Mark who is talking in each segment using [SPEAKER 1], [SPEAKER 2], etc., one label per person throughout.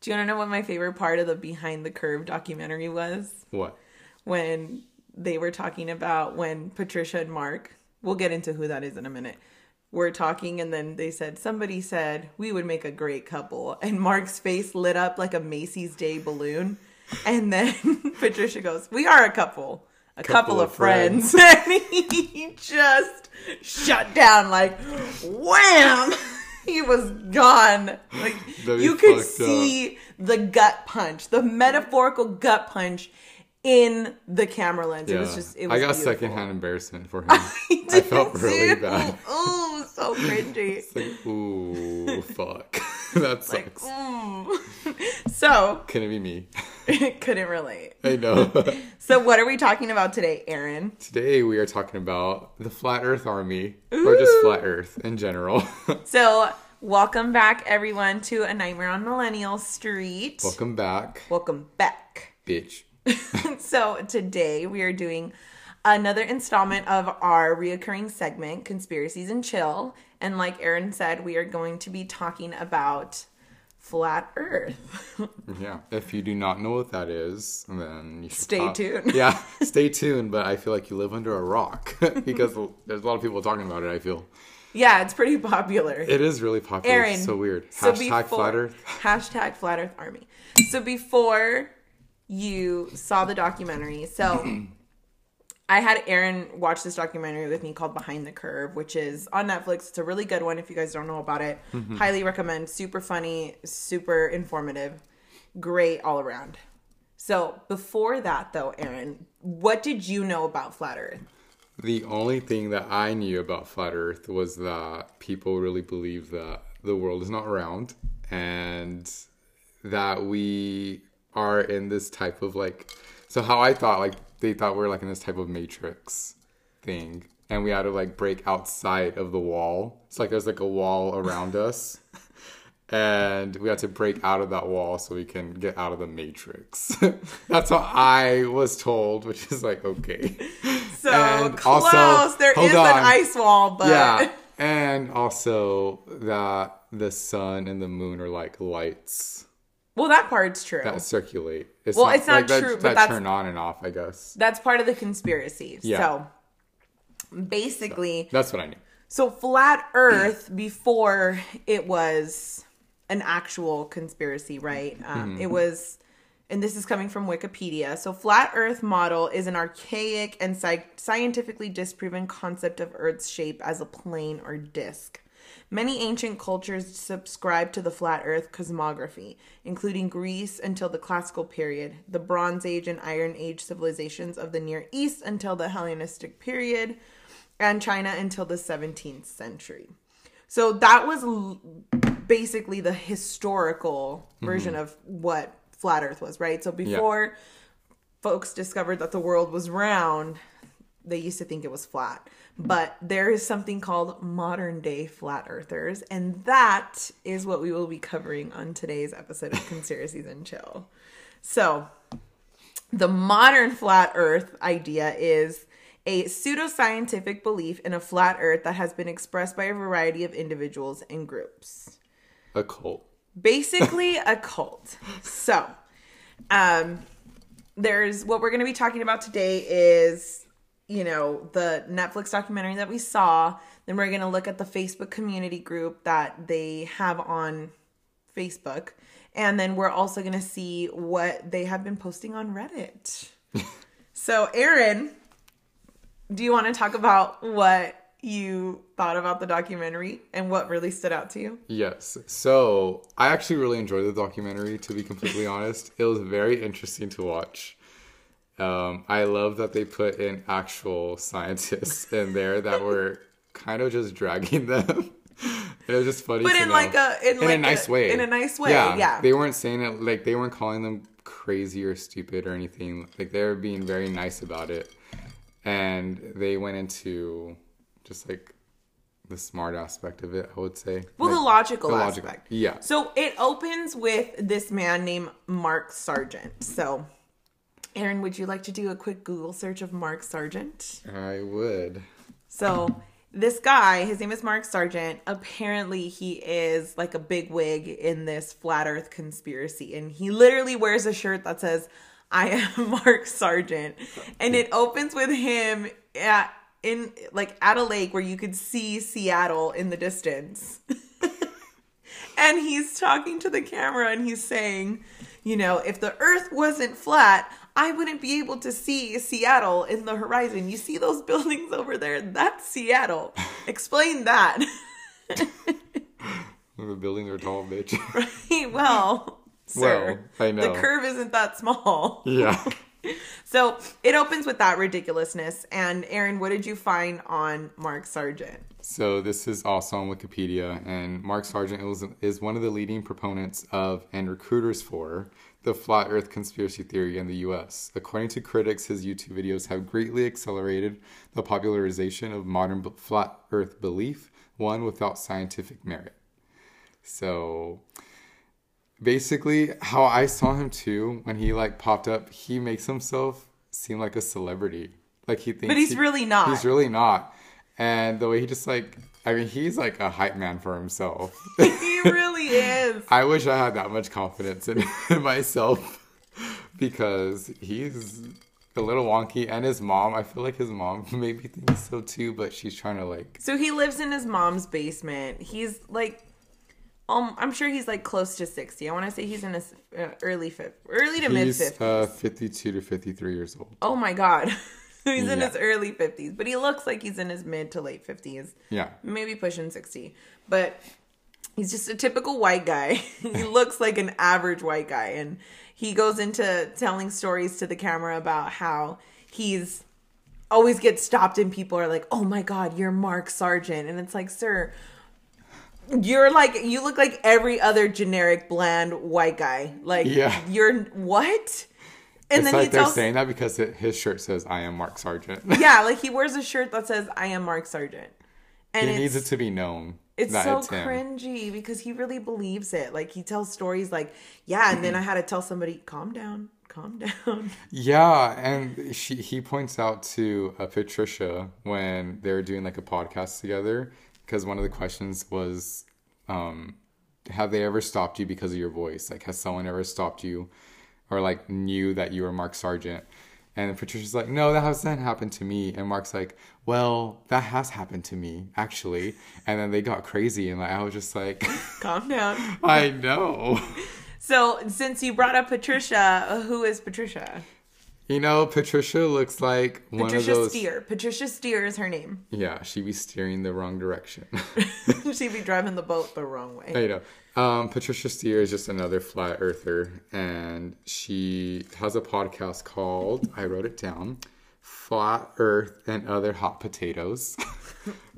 [SPEAKER 1] Do you want to know what my favorite part of the Behind the Curve documentary was?
[SPEAKER 2] What?
[SPEAKER 1] When they were talking about when Patricia and Mark, we'll get into who that is in a minute, were talking, and then they said, somebody said, we would make a great couple. And Mark's face lit up like a Macy's Day balloon. And then Patricia goes, we are a couple. A couple,
[SPEAKER 2] Couple
[SPEAKER 1] of
[SPEAKER 2] of
[SPEAKER 1] friends. and he just shut down like wham. He was gone. Like you could see the gut punch, the metaphorical gut punch in the camera lens. It was just it was
[SPEAKER 2] I got
[SPEAKER 1] beautiful.
[SPEAKER 2] secondhand embarrassment for him. I felt really bad.
[SPEAKER 1] Oh, so cringy.
[SPEAKER 2] Like, ooh, fuck. that sucks.
[SPEAKER 1] like, mm. so
[SPEAKER 2] Can it be me?
[SPEAKER 1] couldn't relate.
[SPEAKER 2] I know.
[SPEAKER 1] So what are we talking about today, Aaron?
[SPEAKER 2] Today we are talking about the Flat Earth Army, or just Flat Earth in general.
[SPEAKER 1] So welcome back, everyone, to A Nightmare on Millennial Street.
[SPEAKER 2] Welcome back,
[SPEAKER 1] Welcome back.
[SPEAKER 2] bitch.
[SPEAKER 1] so today we are doing another installment of our reoccurring segment, Conspiracies and Chill. And like Aaron said, we are going to be talking about flat Earth.
[SPEAKER 2] Yeah. If you do not know what that is, then you should
[SPEAKER 1] Stay
[SPEAKER 2] pop-
[SPEAKER 1] tuned.
[SPEAKER 2] Yeah, stay tuned. But I feel like you live under a rock because there's a lot of people talking about it. I feel
[SPEAKER 1] yeah, it's pretty popular.
[SPEAKER 2] it is really popular.
[SPEAKER 1] Aaron,
[SPEAKER 2] It's so weird.
[SPEAKER 1] so
[SPEAKER 2] Hashtag
[SPEAKER 1] before-
[SPEAKER 2] Flat Earth.
[SPEAKER 1] Hashtag Flat Earth Army. So before you saw the documentary, so I had Aaron watch this documentary with me called Behind the Curve, which is on Netflix. It's a really good one if you guys don't know about it.
[SPEAKER 2] Mm-hmm.
[SPEAKER 1] Highly recommend. Super funny, super informative, great all around. So before that, though, Aaron, what did you know about Flat Earth?
[SPEAKER 2] The only thing that I knew about flat Earth was that people really believe that the world is not round and that we are in this type of like. So how I thought like they thought we are like in this type of matrix thing, and we had to like break outside of the wall. It's like there's like a wall around us. And we had to break out of that wall so we can get out of the matrix. That's what I was told, which is like okay.
[SPEAKER 1] So
[SPEAKER 2] And
[SPEAKER 1] close.
[SPEAKER 2] also-
[SPEAKER 1] there is
[SPEAKER 2] on.
[SPEAKER 1] an ice wall, but
[SPEAKER 2] Yeah, and also that the sun and the moon are like lights
[SPEAKER 1] well, that part's true.
[SPEAKER 2] that circulate. It's
[SPEAKER 1] Well, it's not
[SPEAKER 2] like, that,
[SPEAKER 1] true, but
[SPEAKER 2] that
[SPEAKER 1] that's-
[SPEAKER 2] turn on and off. I guess
[SPEAKER 1] That's part of the conspiracy.
[SPEAKER 2] Yeah.
[SPEAKER 1] So basically,
[SPEAKER 2] that's what I knew.
[SPEAKER 1] so flat Earth before it was an actual conspiracy, right? Um,
[SPEAKER 2] Mm-hmm.
[SPEAKER 1] It was, and this is coming from Wikipedia. So flat Earth model is an archaic and sci- scientifically disproven concept of Earth's shape as a plane or disk. Many ancient cultures subscribed to the flat earth cosmography, including Greece until the classical period, the Bronze Age and Iron Age civilizations of the Near East until the Hellenistic period, and China until the 17th century. So that was l- basically the historical mm-hmm. version of what flat earth was, right? So before folks discovered that the world was round, they used to think it was flat. But there is something called modern day flat earthers, and that is what we will be covering on today's episode of Conspiracies and Chill. So, the modern flat earth idea is a pseudoscientific belief in a flat earth that has been expressed by a variety of individuals and groups
[SPEAKER 2] A cult.
[SPEAKER 1] basically a cult. So, um, there's what we're going to be talking about today is, you know, the Netflix documentary that we saw. Then we're going to look at the Facebook community group that they have on Facebook. And then we're also going to see what they have been posting on Reddit. so, Aaron, do you want to talk about what you thought about the documentary and what really stood out to you?
[SPEAKER 2] Yes. So I actually really enjoyed the documentary. To be completely honest, it was very interesting to watch. Um, I love that they put in actual scientists in there that were kind of just dragging them. it was just funny,
[SPEAKER 1] But in
[SPEAKER 2] know.
[SPEAKER 1] like a in,
[SPEAKER 2] in
[SPEAKER 1] like
[SPEAKER 2] a nice way.
[SPEAKER 1] In a nice way, yeah.
[SPEAKER 2] They weren't saying it like they weren't calling them crazy or stupid or anything. Like they were being very nice about it, and they went into just like the smart aspect of it. I would say.
[SPEAKER 1] well, the logical
[SPEAKER 2] the
[SPEAKER 1] aspect.
[SPEAKER 2] yeah.
[SPEAKER 1] So it opens with this man named Mark Sargent. So, Aaron, would you like to do a quick Google search of Mark Sargent?
[SPEAKER 2] I would.
[SPEAKER 1] So this guy, his name is Mark Sargent. Apparently, he is like a big wig in this flat Earth conspiracy, and he literally wears a shirt that says, "I am Mark Sargent," and it opens with him at in like at a lake where you could see Seattle in the distance. and he's talking to the camera and he's saying, you know, if the earth wasn't flat, I wouldn't be able to see Seattle in the horizon. You see those buildings over there? That's Seattle. Explain that.
[SPEAKER 2] the buildings are tall, bitch.
[SPEAKER 1] right? Well, sir,
[SPEAKER 2] Well, I know.
[SPEAKER 1] the curve isn't that small.
[SPEAKER 2] yeah.
[SPEAKER 1] So it opens with that ridiculousness. And Aaron, what did you find on Mark Sargent?
[SPEAKER 2] So this is also on Wikipedia, and Mark Sargent is, is one of the leading proponents of and recruiters for the flat Earth conspiracy theory in the U.S. According to critics, his YouTube videos have greatly accelerated the popularization of modern b- flat Earth belief, one without scientific merit. So basically, how I saw him too when he like popped up, he makes himself seem like a celebrity. Like he thinks,
[SPEAKER 1] But he's
[SPEAKER 2] he-
[SPEAKER 1] really not.
[SPEAKER 2] He's really not. And the way he just like, I mean, he's like a hype man for himself.
[SPEAKER 1] he really is.
[SPEAKER 2] I wish I had that much confidence in, in myself because he's a little wonky. And his mom, I feel like his mom maybe thinks so too, but she's trying to like,
[SPEAKER 1] So he lives in his mom's basement. He's like, um, I'm sure he's like close to 60. I want to say he's in his uh, early fifth, early to mid
[SPEAKER 2] he's
[SPEAKER 1] 50s.
[SPEAKER 2] uh, 52 to 53 years old.
[SPEAKER 1] oh my god, he's in
[SPEAKER 2] Yeah.
[SPEAKER 1] his early 50s, but he looks like he's in his mid to late 50s,
[SPEAKER 2] Yeah.
[SPEAKER 1] maybe pushing 60. But he's just a typical white guy. he looks like an average white guy, and he goes into telling stories to the camera about how he's always gets stopped and people are like, "Oh my god, you're Mark Sargent," and it's like, "Sir." You're like you look like every other generic bland white guy. Like
[SPEAKER 2] Yeah.
[SPEAKER 1] you're what? And
[SPEAKER 2] it's
[SPEAKER 1] then
[SPEAKER 2] like
[SPEAKER 1] he
[SPEAKER 2] they're saying that because it, his shirt says, I am Mark Sargent.
[SPEAKER 1] Yeah, like he wears a shirt that says I am Mark Sargent. And
[SPEAKER 2] he needs it to be known.
[SPEAKER 1] it's so
[SPEAKER 2] it's
[SPEAKER 1] cringy because he really believes it. Like he tells stories like, yeah, and then I had to tell somebody, calm down, calm down.
[SPEAKER 2] Yeah, and she he points out to uh, Patricia when they were doing like a podcast together because one of the questions was, um, have they ever stopped you because of your voice? Like, has someone ever stopped you, or like knew that you were Mark Sargent? And Patricia's like, no, that hasn't happened to me. And Mark's like, well, that has happened to me actually. And then they got crazy, and like, I was just like,
[SPEAKER 1] calm down.
[SPEAKER 2] I know.
[SPEAKER 1] So since you brought up Patricia, who is Patricia?
[SPEAKER 2] You know, Patricia looks like one
[SPEAKER 1] Patricia
[SPEAKER 2] of those.
[SPEAKER 1] Steere. Patricia Steere is her name.
[SPEAKER 2] Yeah, she'd be steering the wrong direction.
[SPEAKER 1] She'd be driving the boat the wrong way.
[SPEAKER 2] you know, um, Patricia Steere is just another flat earther, and she has a podcast called I wrote it down, Flat Earth and Other Hot Potatoes.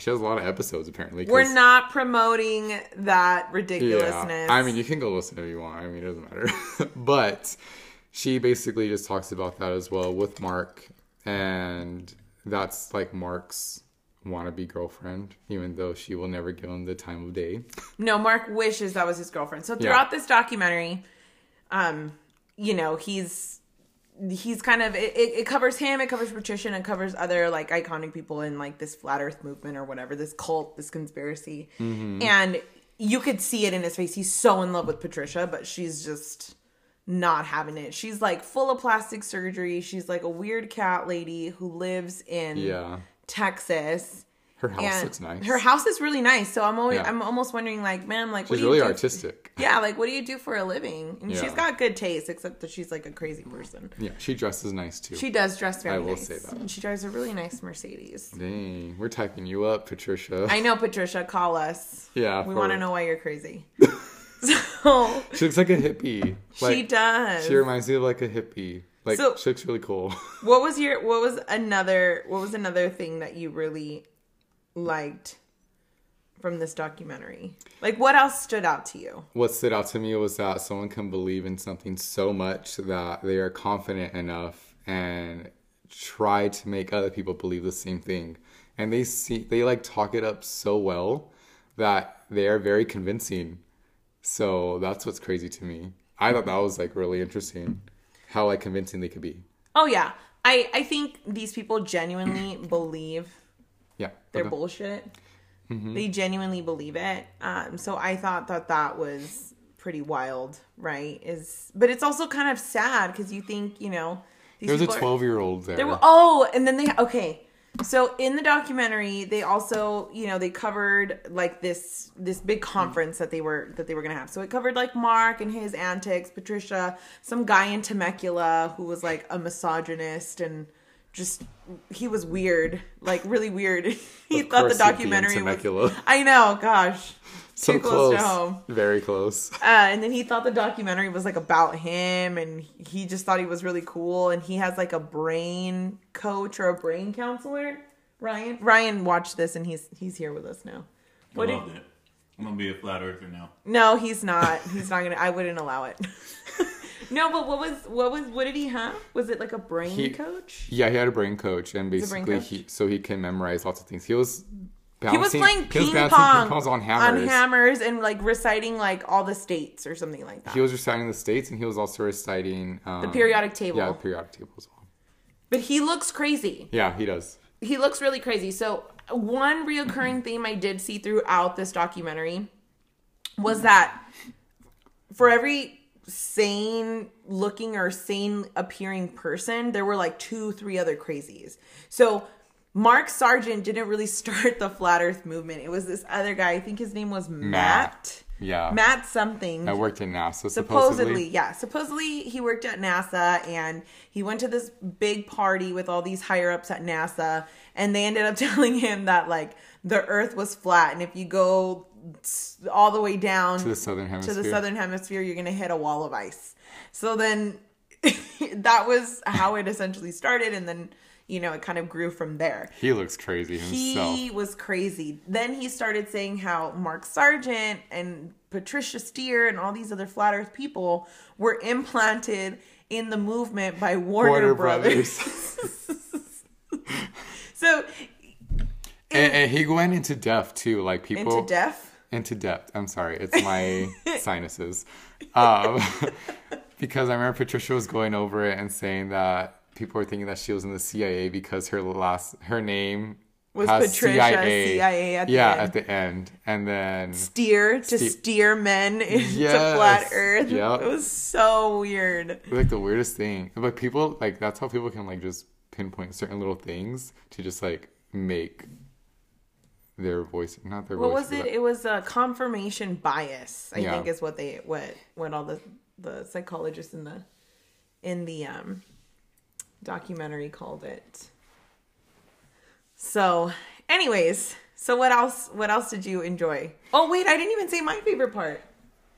[SPEAKER 2] she has a lot of episodes apparently. 'cause-
[SPEAKER 1] We're not promoting that
[SPEAKER 2] Yeah,
[SPEAKER 1] ridiculousness.
[SPEAKER 2] I mean, you can go listen if you want. I mean, it doesn't matter. but she basically just talks about that as well with Mark, and that's like Mark's wannabe girlfriend, even though she will never give him the time of day.
[SPEAKER 1] No, Mark wishes that was his girlfriend. So throughout this documentary, um, you know, he's he's kind of it, it, covers him, it covers Patricia, and it covers other like iconic people in like this flat Earth movement or whatever, this cult, this conspiracy, and you could see it in his face. He's so in love with Patricia, but she's just not having it. She's like full of plastic surgery. She's like a weird cat lady who lives in
[SPEAKER 2] Yeah.
[SPEAKER 1] Texas.
[SPEAKER 2] Her house
[SPEAKER 1] And
[SPEAKER 2] looks nice.
[SPEAKER 1] Her house is really nice. So I'm always
[SPEAKER 2] Yeah.
[SPEAKER 1] I'm almost wondering like, man, like what
[SPEAKER 2] She's
[SPEAKER 1] do you
[SPEAKER 2] really
[SPEAKER 1] do-
[SPEAKER 2] artistic.
[SPEAKER 1] Yeah, like what do you do for a living? And she's
[SPEAKER 2] Yeah.
[SPEAKER 1] got good taste, except that she's like a crazy person.
[SPEAKER 2] Yeah, she dresses nice too.
[SPEAKER 1] She does dress very nice.
[SPEAKER 2] I will
[SPEAKER 1] nice.
[SPEAKER 2] say that.
[SPEAKER 1] And she drives a really nice Mercedes.
[SPEAKER 2] Dang, we're typing you up, Patricia.
[SPEAKER 1] I know, Patricia, call us.
[SPEAKER 2] yeah,
[SPEAKER 1] We want to know why you're crazy. so
[SPEAKER 2] She looks like a hippie. Like,
[SPEAKER 1] she does.
[SPEAKER 2] She reminds me of like a hippie. Like
[SPEAKER 1] So-
[SPEAKER 2] she looks really cool.
[SPEAKER 1] what was your what was another what was another thing that you really liked from this documentary? Like what else stood out to you?
[SPEAKER 2] what stood out to me was that someone can believe in something so much that they are confident enough and try to make other people believe the same thing and they see they like talk it up so well that they are very convincing so that's what's crazy to me i thought that was like really interesting how like convincing they could be
[SPEAKER 1] Oh yeah. I I think these people genuinely believe
[SPEAKER 2] Yeah.
[SPEAKER 1] They're
[SPEAKER 2] Okay.
[SPEAKER 1] bullshit.
[SPEAKER 2] Mm-hmm.
[SPEAKER 1] They genuinely believe it. Um, so I thought that that was pretty wild, right? Is but it's also kind of sad because you think you know these
[SPEAKER 2] There was a 12 year old there.
[SPEAKER 1] There were, oh, and then they okay. So in the documentary, they also, you know, they covered like this this big conference that they were that they were gonna have. So it covered like Mark and his antics, Patricia, some guy in Temecula who was like a misogynist and just he was weird, like really weird. he
[SPEAKER 2] Of
[SPEAKER 1] thought the documentary was. I know, gosh,
[SPEAKER 2] so
[SPEAKER 1] too
[SPEAKER 2] close.
[SPEAKER 1] close to home.
[SPEAKER 2] Very close.
[SPEAKER 1] Uh, and then he thought the documentary was like about him, and he just thought he was really cool. And he has like a brain coach or a brain counselor. Ryan, Ryan watched this, and he's he's here with us now.
[SPEAKER 3] I
[SPEAKER 1] What did,
[SPEAKER 3] loved it. I'm gonna be a flat earther now.
[SPEAKER 1] no, he's not. He's not gonna. I wouldn't allow it. no, but what was what was what did he have? Was it like a brain
[SPEAKER 2] He-
[SPEAKER 1] coach?
[SPEAKER 2] Yeah, he had a brain coach, and basically,
[SPEAKER 1] brain coach?
[SPEAKER 2] he so he can memorize lots of things. He was
[SPEAKER 1] He was
[SPEAKER 2] bouncing-
[SPEAKER 1] playing
[SPEAKER 2] he was
[SPEAKER 1] ping
[SPEAKER 2] bouncing
[SPEAKER 1] pong
[SPEAKER 2] ping on hammers.
[SPEAKER 1] hammers and like reciting like all the states or something like that.
[SPEAKER 2] He was reciting the states, and he was also reciting um,
[SPEAKER 1] the periodic table.
[SPEAKER 2] Yeah, the periodic table as well.
[SPEAKER 1] but he looks crazy.
[SPEAKER 2] Yeah, he does.
[SPEAKER 1] he looks really crazy. So one reoccurring theme I did see throughout this documentary was that for every sane looking or sane appearing person, there were like two, three other crazies. So Mark Sargent didn't really start the flat earth movement. It was this other guy, I think his name was Matt.
[SPEAKER 2] Matt. Yeah.
[SPEAKER 1] Matt something
[SPEAKER 2] I worked at NASA.
[SPEAKER 1] supposedly,
[SPEAKER 2] Supposedly,
[SPEAKER 1] yeah supposedly he worked at nasa and he went to this big party with all these higher ups at nasa and they ended up telling him that like the earth was flat and if you go all the way down
[SPEAKER 2] to the southern
[SPEAKER 1] to the southern hemisphere you're gonna hit a wall of ice so then that was how it essentially started and then you know it kind of grew from there
[SPEAKER 2] He looks crazy himself.
[SPEAKER 1] he was crazy. Then he started saying how Mark Sargent and Patricia Steere and all these other flat earth people were implanted in the movement by Warner,
[SPEAKER 2] Warner
[SPEAKER 1] Brothers. so
[SPEAKER 2] and, and he went into depth too, like people
[SPEAKER 1] into depth.
[SPEAKER 2] into depth. I'm sorry, it's my sinuses. Um, because I remember Patricia was going over it and saying that people were thinking that she was in the CIA because her last her name
[SPEAKER 1] Was Patricia CIA at the
[SPEAKER 2] yeah
[SPEAKER 1] end.
[SPEAKER 2] at the end, and then
[SPEAKER 1] Steer to
[SPEAKER 2] Steer.
[SPEAKER 1] steer men into
[SPEAKER 2] Yes.
[SPEAKER 1] flat earth.
[SPEAKER 2] Yep.
[SPEAKER 1] It was so weird.
[SPEAKER 2] like the weirdest thing. But people like that's how people can like just pinpoint certain little things to just like make their voice not their voice.
[SPEAKER 1] What
[SPEAKER 2] voice.
[SPEAKER 1] was it?
[SPEAKER 2] but-
[SPEAKER 1] It was a confirmation bias. I
[SPEAKER 2] Yeah.
[SPEAKER 1] think is what they what what all the the psychologists in the in the um documentary called it. So, anyways, so what else what else did you enjoy? Oh wait, I didn't even say my favorite part.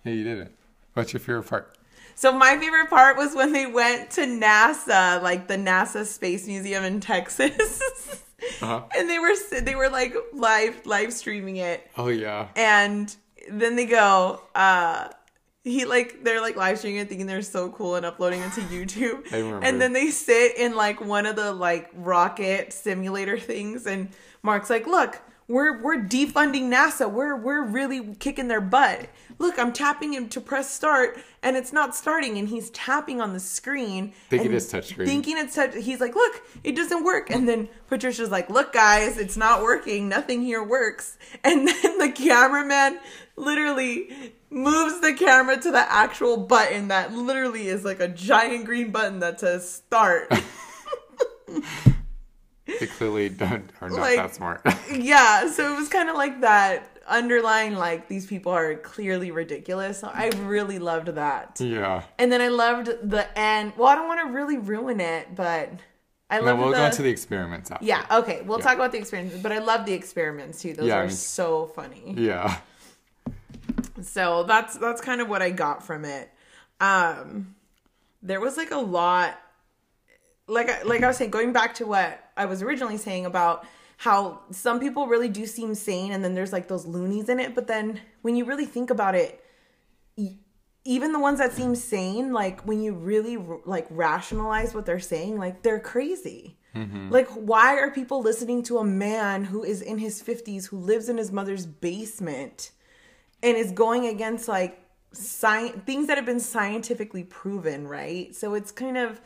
[SPEAKER 2] Yeah, you didn't. What's your favorite part?
[SPEAKER 1] So my favorite part was when they went to NASA, like the NASA Space Museum in Texas.
[SPEAKER 2] Uh-huh.
[SPEAKER 1] And they were they were like live live streaming it
[SPEAKER 2] Oh yeah.
[SPEAKER 1] and then they go uh he like they're like live streaming it thinking they're so cool and uploading it to youtube. And then they sit in like one of the like rocket simulator things and mark's like look we're we're defunding nasa. We're we're really kicking their butt. Look i'm tapping him to press start and it's not starting and he's tapping on the screen
[SPEAKER 2] Thinking it's touchscreen.
[SPEAKER 1] thinking it's touch he's like look it doesn't work. And then patricia's like look guys it's not working. Nothing here works. And then the cameraman literally moves the camera to the actual button that literally is like a giant green button that says start
[SPEAKER 2] They clearly don't are not
[SPEAKER 1] Like-
[SPEAKER 2] that smart.
[SPEAKER 1] yeah so it was kind of like that underlying like these people are clearly ridiculous so i really loved that
[SPEAKER 2] yeah.
[SPEAKER 1] and then i loved the end well i don't want to really ruin it but i love.
[SPEAKER 2] No, we'll
[SPEAKER 1] the,
[SPEAKER 2] go into the experiments after.
[SPEAKER 1] Yeah, okay. We'll
[SPEAKER 2] Yeah.
[SPEAKER 1] talk about the experiments, but I love the experiments too. Those
[SPEAKER 2] Yeah,
[SPEAKER 1] are
[SPEAKER 2] me too.
[SPEAKER 1] so funny.
[SPEAKER 2] Yeah.
[SPEAKER 1] So that's that's kind of what I got from it. Um there was like a lot like I, like I was saying going back to what I was originally saying about how some people really do seem sane and then there's like those loonies in it, but then when you really think about it even the ones that seem sane, like when you really like rationalize what they're saying, like they're crazy. Like, why are people listening to a man who is in his 50s, who lives in his mother's basement, and is going against like science things that have been scientifically proven, right? So it's kind of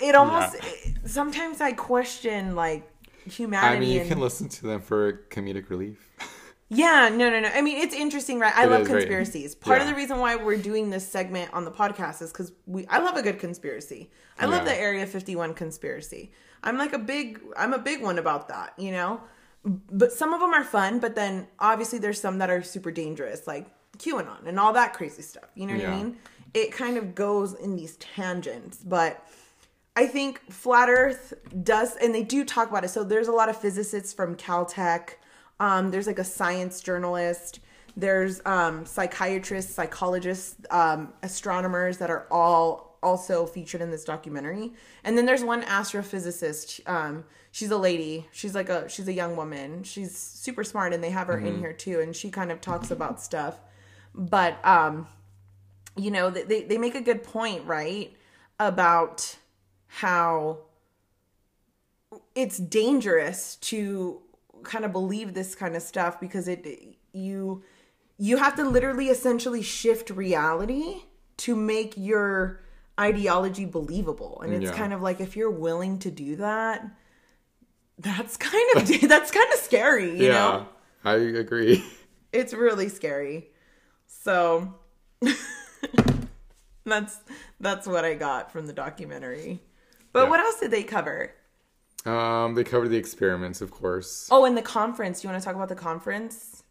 [SPEAKER 1] it almost
[SPEAKER 2] Yeah.
[SPEAKER 1] it- sometimes I question like humanity.
[SPEAKER 2] I mean, you
[SPEAKER 1] and-
[SPEAKER 2] can listen to them for comedic relief.
[SPEAKER 1] Yeah, no, no, no. I mean, it's interesting, right? I
[SPEAKER 2] It
[SPEAKER 1] love
[SPEAKER 2] is, right?
[SPEAKER 1] conspiracies. Part of the reason why we're doing this segment on the podcast is because we. I love a good conspiracy. I love the Area Fifty One conspiracy. I'm like a big. I'm a big one about that. You know, but some of them are fun. But then obviously there's some that are super dangerous, like QAnon and all that crazy stuff. You know what I mean? It kind of goes in these tangents, but. I think flat Earth does, and they do talk about it. So there's a lot of physicists from Caltech. Um, there's like a science journalist. There's um, psychiatrists, psychologists, um, astronomers that are all also featured in this documentary. And then there's one astrophysicist. Um, she's a lady. She's like a she's a young woman. She's super smart, and they have her in here too. And she kind of talks about stuff. But um, you know, they they they make a good point, right? About how it's dangerous to kind of believe this kind of stuff because it you you have to literally essentially shift reality to make your ideology believable and it's
[SPEAKER 2] Yeah.
[SPEAKER 1] kind of like if you're willing to do that that's kind of that's kind of scary you
[SPEAKER 2] yeah,
[SPEAKER 1] know
[SPEAKER 2] I agree.
[SPEAKER 1] it's really scary so that's that's what i got from the documentary but
[SPEAKER 2] Yeah.
[SPEAKER 1] what else did they cover
[SPEAKER 2] Um, they covered the experiments, of course.
[SPEAKER 1] Oh, and the conference. You want to talk about the conference?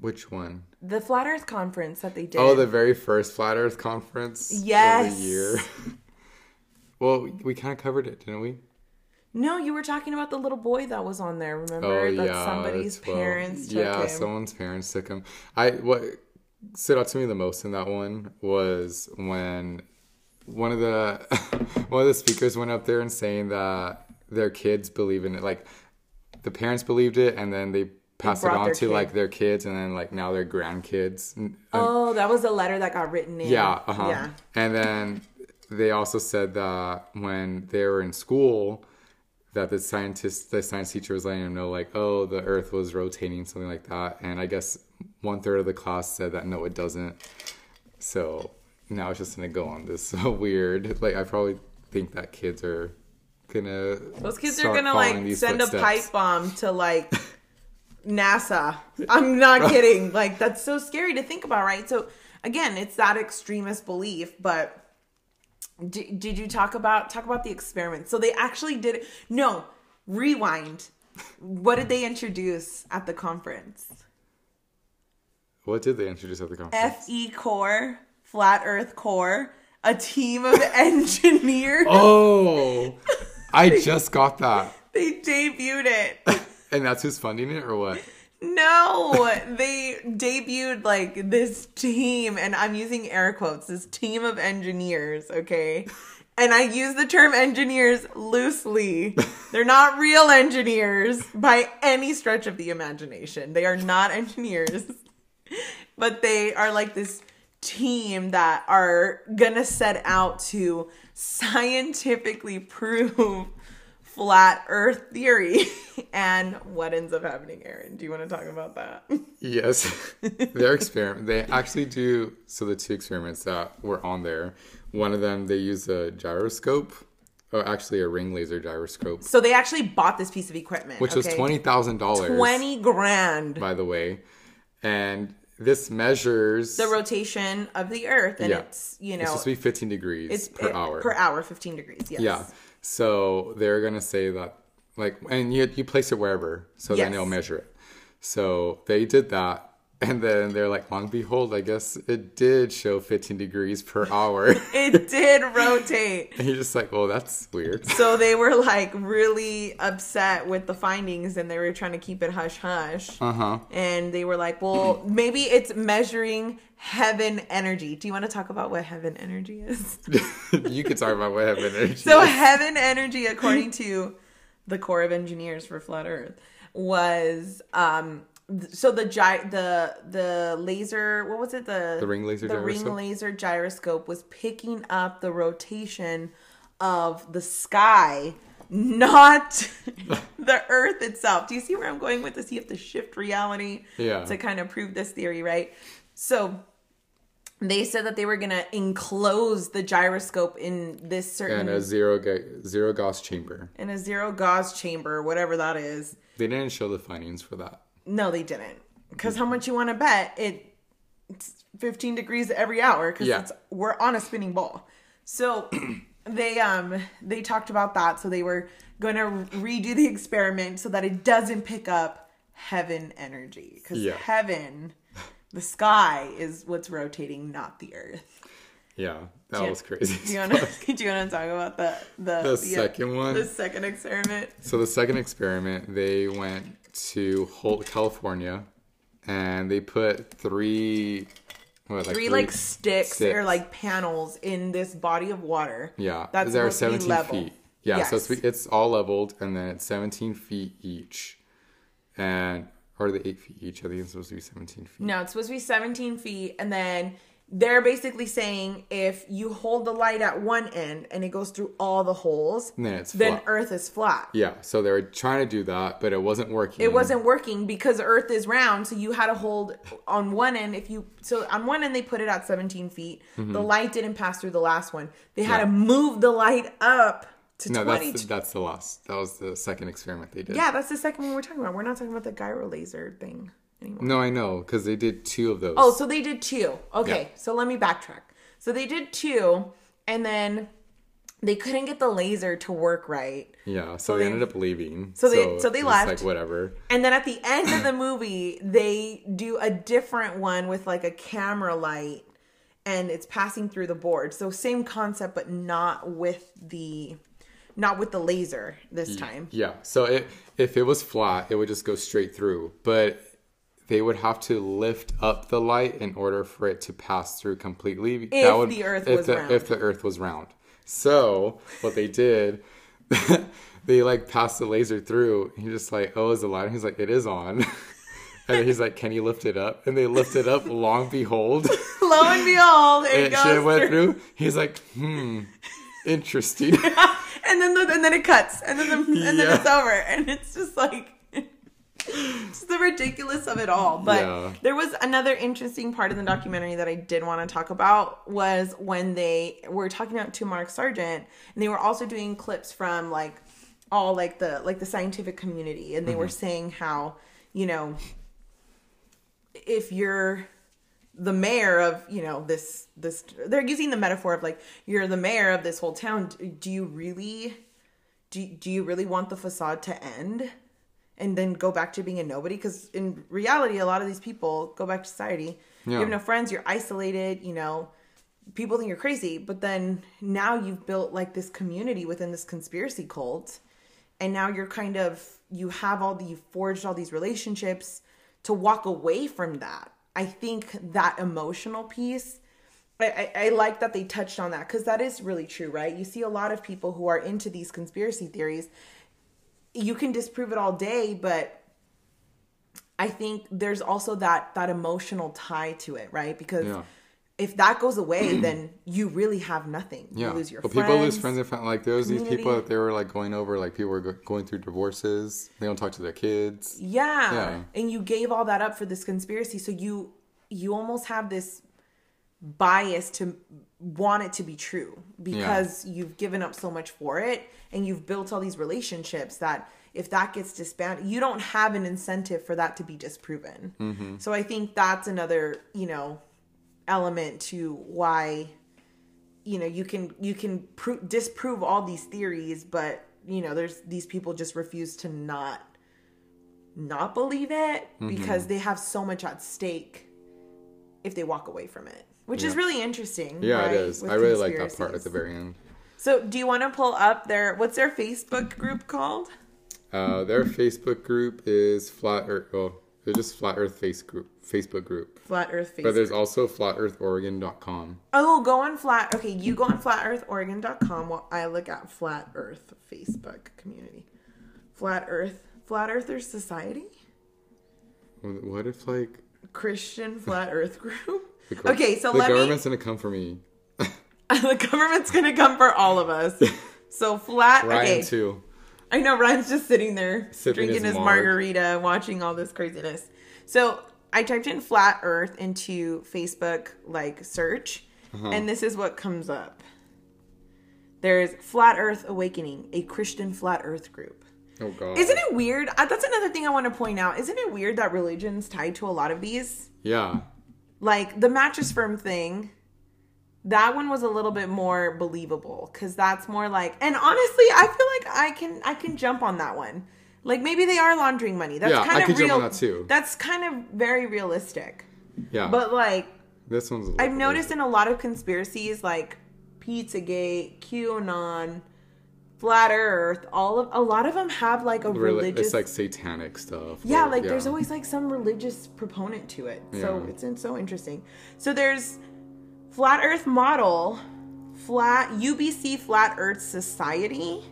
[SPEAKER 2] Which one?
[SPEAKER 1] The Flat Earth conference that they did.
[SPEAKER 2] Oh, the very first Flat Earth conference
[SPEAKER 1] Yes.
[SPEAKER 2] of the year. well, we kind of covered it, didn't we?
[SPEAKER 1] No, you were talking about the little boy that was on there. Remember
[SPEAKER 2] Oh
[SPEAKER 1] that
[SPEAKER 2] yeah,
[SPEAKER 1] somebody's
[SPEAKER 2] well,
[SPEAKER 1] parents took him.
[SPEAKER 2] yeah,
[SPEAKER 1] him.
[SPEAKER 2] someone's parents took him. I what stood out to me the most in that one was when one of the one of the speakers went up there and saying that their kids believe in it, like the parents believed it, and then they passed it on to
[SPEAKER 1] kid.
[SPEAKER 2] like their kids, and then like now their grandkids. And-
[SPEAKER 1] Oh, that was a letter that got written in.
[SPEAKER 2] yeah, uh-huh.
[SPEAKER 1] Yeah.
[SPEAKER 2] And then they also said that when they were in school, that the scientist, the science teacher was letting them know, like, oh, the Earth was rotating, something like that. And I guess one third of the class said that no, it doesn't. So now it's just gonna go on this weird. Like, I probably think that kids are gonna.
[SPEAKER 1] Those kids are gonna like send a pipe bomb to like NASA. I'm not kidding. Like that's so scary to think about, right? So again, it's that extremist belief, but d- did you talk about talk about the experiment? So they actually did it. No, rewind. What did they introduce at the conference?
[SPEAKER 2] What did they introduce at the conference?
[SPEAKER 1] FE Core, Flat Earth Core, a team of engineers.
[SPEAKER 2] Oh, I just got that.
[SPEAKER 1] They debuted it.
[SPEAKER 2] And that's who's funding it, or what?
[SPEAKER 1] No, they debuted like this team, and I'm using air quotes, this team of engineers, okay? And I use the term engineers loosely. They're not real engineers by any stretch of the imagination. They are not engineers, but they are like this team that are gonna set out to scientifically prove flat earth theory and what ends up happening aaron do you want to talk about that
[SPEAKER 2] Yes, their experiment. They actually do. So the two experiments that were on there, one of them they use a gyroscope, or actually a ring laser gyroscope,
[SPEAKER 1] so they actually bought this piece of equipment
[SPEAKER 2] which was twenty thousand dollars.
[SPEAKER 1] 20 grand
[SPEAKER 2] by the way, and this measures
[SPEAKER 1] the rotation of the earth and
[SPEAKER 2] Yeah.
[SPEAKER 1] it's you know It's
[SPEAKER 2] supposed to be fifteen degrees
[SPEAKER 1] it's
[SPEAKER 2] per
[SPEAKER 1] it-
[SPEAKER 2] hour.
[SPEAKER 1] per hour 15 degrees yes
[SPEAKER 2] Yeah. So they're gonna say that, like, and you you place it wherever, so then
[SPEAKER 1] Yes.
[SPEAKER 2] it'll measure it. So they did that, and then they're like, long behold, I guess it did show 15 degrees per hour.
[SPEAKER 1] it did rotate
[SPEAKER 2] and you're just like, well, that's weird.
[SPEAKER 1] so they were like really upset with the findings and they were trying to keep it hush hush
[SPEAKER 2] Uh huh.
[SPEAKER 1] and they were like well maybe it's measuring heaven energy do you want to talk about what heaven energy is
[SPEAKER 2] you could talk about what heaven energy.
[SPEAKER 1] So
[SPEAKER 2] is.
[SPEAKER 1] heaven energy, according to the Corps of Engineers for Flat Earth, was um. So the gy- the the laser, what was it? The
[SPEAKER 2] The ring laser
[SPEAKER 1] the ring laser gyroscope was picking up the rotation of the sky, not the Earth itself. Do you see where I'm going with this? You have to shift reality
[SPEAKER 2] Yeah.
[SPEAKER 1] to kind of prove this theory, right? So they said that they were going to enclose the gyroscope in this certain
[SPEAKER 2] And a zero ga- zero Gauss chamber.
[SPEAKER 1] in a zero gauze chamber, whatever that is.
[SPEAKER 2] They didn't show the findings for that.
[SPEAKER 1] No, they didn't. Because how much you want to bet it? It's 15 degrees every hour because
[SPEAKER 2] Yeah.
[SPEAKER 1] it's we're on a spinning ball. So they um they talked about that. So they were going to redo the experiment so that it doesn't pick up heaven energy because
[SPEAKER 2] Yeah.
[SPEAKER 1] heaven, the sky, is what's rotating, not the earth.
[SPEAKER 2] Yeah, that
[SPEAKER 1] Yeah.
[SPEAKER 2] was crazy.
[SPEAKER 1] Do you want to? do you want to talk about the the
[SPEAKER 2] The second one?
[SPEAKER 1] the second experiment?
[SPEAKER 2] So the second experiment, they went to Holt, California, and they put three, what,
[SPEAKER 1] three like sticks, or like panels in this body of water.
[SPEAKER 2] Yeah,
[SPEAKER 1] that's to be
[SPEAKER 2] 17
[SPEAKER 1] level.
[SPEAKER 2] feet. Yeah, so it's, it's all leveled, and then it's 17 feet each, and or the eight feet each. I think it's supposed to be 17 feet.
[SPEAKER 1] No, it's supposed to be 17 feet, and then they're basically saying if you hold the light at one end and it goes through all the holes,
[SPEAKER 2] Then
[SPEAKER 1] then. Earth is flat.
[SPEAKER 2] Yeah, so they were trying to do that, but it wasn't working.
[SPEAKER 1] It wasn't working because Earth is round, so you had to hold on one end. If you so on one end they put it at 17 feet, the light didn't pass through the last one. They had
[SPEAKER 2] Mm-hmm. Yeah.
[SPEAKER 1] to move the light up to
[SPEAKER 2] No,
[SPEAKER 1] 22.
[SPEAKER 2] that's the, that's the last. That was the second experiment they did.
[SPEAKER 1] yeah, that's the second one we're talking about. We're not talking about the gyro laser thing anymore.
[SPEAKER 2] No, I know because they did two of those.
[SPEAKER 1] Oh, so they did two. Okay,
[SPEAKER 2] Yeah.
[SPEAKER 1] so let me backtrack. So they did two, and then they couldn't get the laser to work right.
[SPEAKER 2] yeah. So,
[SPEAKER 1] so
[SPEAKER 2] they,
[SPEAKER 1] they-
[SPEAKER 2] ended up leaving.
[SPEAKER 1] so they- so they left.
[SPEAKER 2] Like whatever.
[SPEAKER 1] And then at the end of the movie, they do a different one with like a camera light and it's passing through the board. So same concept but not with the not with the laser this time.
[SPEAKER 2] Yeah. So it, if it was flat, it would just go straight through. But they would have to lift up the light in order for it to pass through completely.
[SPEAKER 1] If the Earth
[SPEAKER 2] if
[SPEAKER 1] was
[SPEAKER 2] the,
[SPEAKER 1] round.
[SPEAKER 2] If the Earth was round. So what they did, they like passed the laser through. He just like, oh, is the light? He's like, it is on. And he's like, "Can you lift it up?" And they lift it up. Long behold,
[SPEAKER 1] Lo and behold, it,
[SPEAKER 2] it went
[SPEAKER 1] through.
[SPEAKER 2] He's like, "Hmm, interesting."
[SPEAKER 1] And then the, and then it cuts and then the, and then
[SPEAKER 2] Yeah.
[SPEAKER 1] it's over and it's just like it's the ridiculous of it all. But
[SPEAKER 2] Yeah.
[SPEAKER 1] there was another interesting part of the documentary that I did want to talk about was when they were talking about to Mark Sargent and they were also doing clips from like all like the like the scientific community and they were mm-hmm. saying how, you know, if you're the mayor of you know this this they're using the metaphor of like you're the mayor of this whole town do you really do, do you really want the facade to end and then go back to being a nobody because in reality a lot of these people go back to society you have no friends you're isolated you know people think you're crazy but then now you've built like this community within this conspiracy cult and now you're kind of you have all the you forged all these relationships to walk away from that i think that emotional piece I, I, I like that they touched on that because that is really true, right? You see a lot of people who are into these conspiracy theories. You can disprove it all day, but I think there's also that that emotional tie to it, right? Because
[SPEAKER 2] Yeah.
[SPEAKER 1] if that goes away, then you really have nothing.
[SPEAKER 2] Yeah,
[SPEAKER 1] You lose your
[SPEAKER 2] but
[SPEAKER 1] friends.
[SPEAKER 2] people lose friends and family. Like there was these people that they were like going over, like people were go- going through divorces. They don't talk to their kids.
[SPEAKER 1] Yeah.
[SPEAKER 2] Yeah.
[SPEAKER 1] And you gave all that up for this conspiracy. So you you almost have this bias to want it to be true because you've given up so much for it and you've built all these relationships that if that gets disbanded, you don't have an incentive for that to be disproven.
[SPEAKER 2] Mm-hmm.
[SPEAKER 1] So I think that's another, you know, element to why you know you can you can pro- disprove all these theories but you know there's these people just refuse to not not believe it
[SPEAKER 2] Mm-hmm.
[SPEAKER 1] because they have so much at stake if they walk away from it which is really interesting
[SPEAKER 2] Yeah,
[SPEAKER 1] right,
[SPEAKER 2] it is.
[SPEAKER 1] with
[SPEAKER 2] I really like that part at the very end.
[SPEAKER 1] so do you want to pull up their what's their facebook group called
[SPEAKER 2] Uh, their Facebook group is Flat Earth. Oh, they're just Flat Earth Face group, Facebook group.
[SPEAKER 1] flat earth facebook
[SPEAKER 2] But there's also FlatEarthOregon.com.
[SPEAKER 1] oh go on flat okay you go on flatearthoregon.com while i look at flat earth facebook community flat earth flat earthers society
[SPEAKER 2] What if like
[SPEAKER 1] Christian Flat Earth Group.
[SPEAKER 2] The
[SPEAKER 1] Okay, so
[SPEAKER 2] the
[SPEAKER 1] let me.
[SPEAKER 2] government's gonna come for me?
[SPEAKER 1] the government's gonna come for all of us. So flat.
[SPEAKER 2] Ryan
[SPEAKER 1] okay,
[SPEAKER 2] too.
[SPEAKER 1] I know Ryan's just sitting there
[SPEAKER 2] Sipping
[SPEAKER 1] drinking
[SPEAKER 2] his
[SPEAKER 1] his, margarita, watching all this craziness. So I typed in flat earth into Facebook like search
[SPEAKER 2] Uh-huh.
[SPEAKER 1] and this is what comes up. There's Flat Earth Awakening, a Christian flat earth group.
[SPEAKER 2] Oh god.
[SPEAKER 1] Isn't it weird? Uh, That's another thing I want to point out. Isn't it weird that religion's tied to a lot of these?
[SPEAKER 2] Yeah.
[SPEAKER 1] Like the mattress firm thing, that one was a little bit more believable because that's more like. And honestly, I feel like I can I can jump on that one. Like maybe they are laundering money. That's
[SPEAKER 2] Yeah,
[SPEAKER 1] kind
[SPEAKER 2] I
[SPEAKER 1] of
[SPEAKER 2] could
[SPEAKER 1] real.
[SPEAKER 2] jump on that too.
[SPEAKER 1] That's kind of very realistic.
[SPEAKER 2] Yeah.
[SPEAKER 1] But like
[SPEAKER 2] this one's. a
[SPEAKER 1] I've noticed in a lot of conspiracies like Pizzagate, QAnon, Flat Earth, all of a lot of them have like a religious
[SPEAKER 2] It's like satanic stuff.
[SPEAKER 1] yeah,
[SPEAKER 2] or-
[SPEAKER 1] like there's always like some religious proponent to it. So
[SPEAKER 2] Yeah.
[SPEAKER 1] it's, it's so interesting. So there's Flat Earth Model, Flat UBC Flat Earth Society.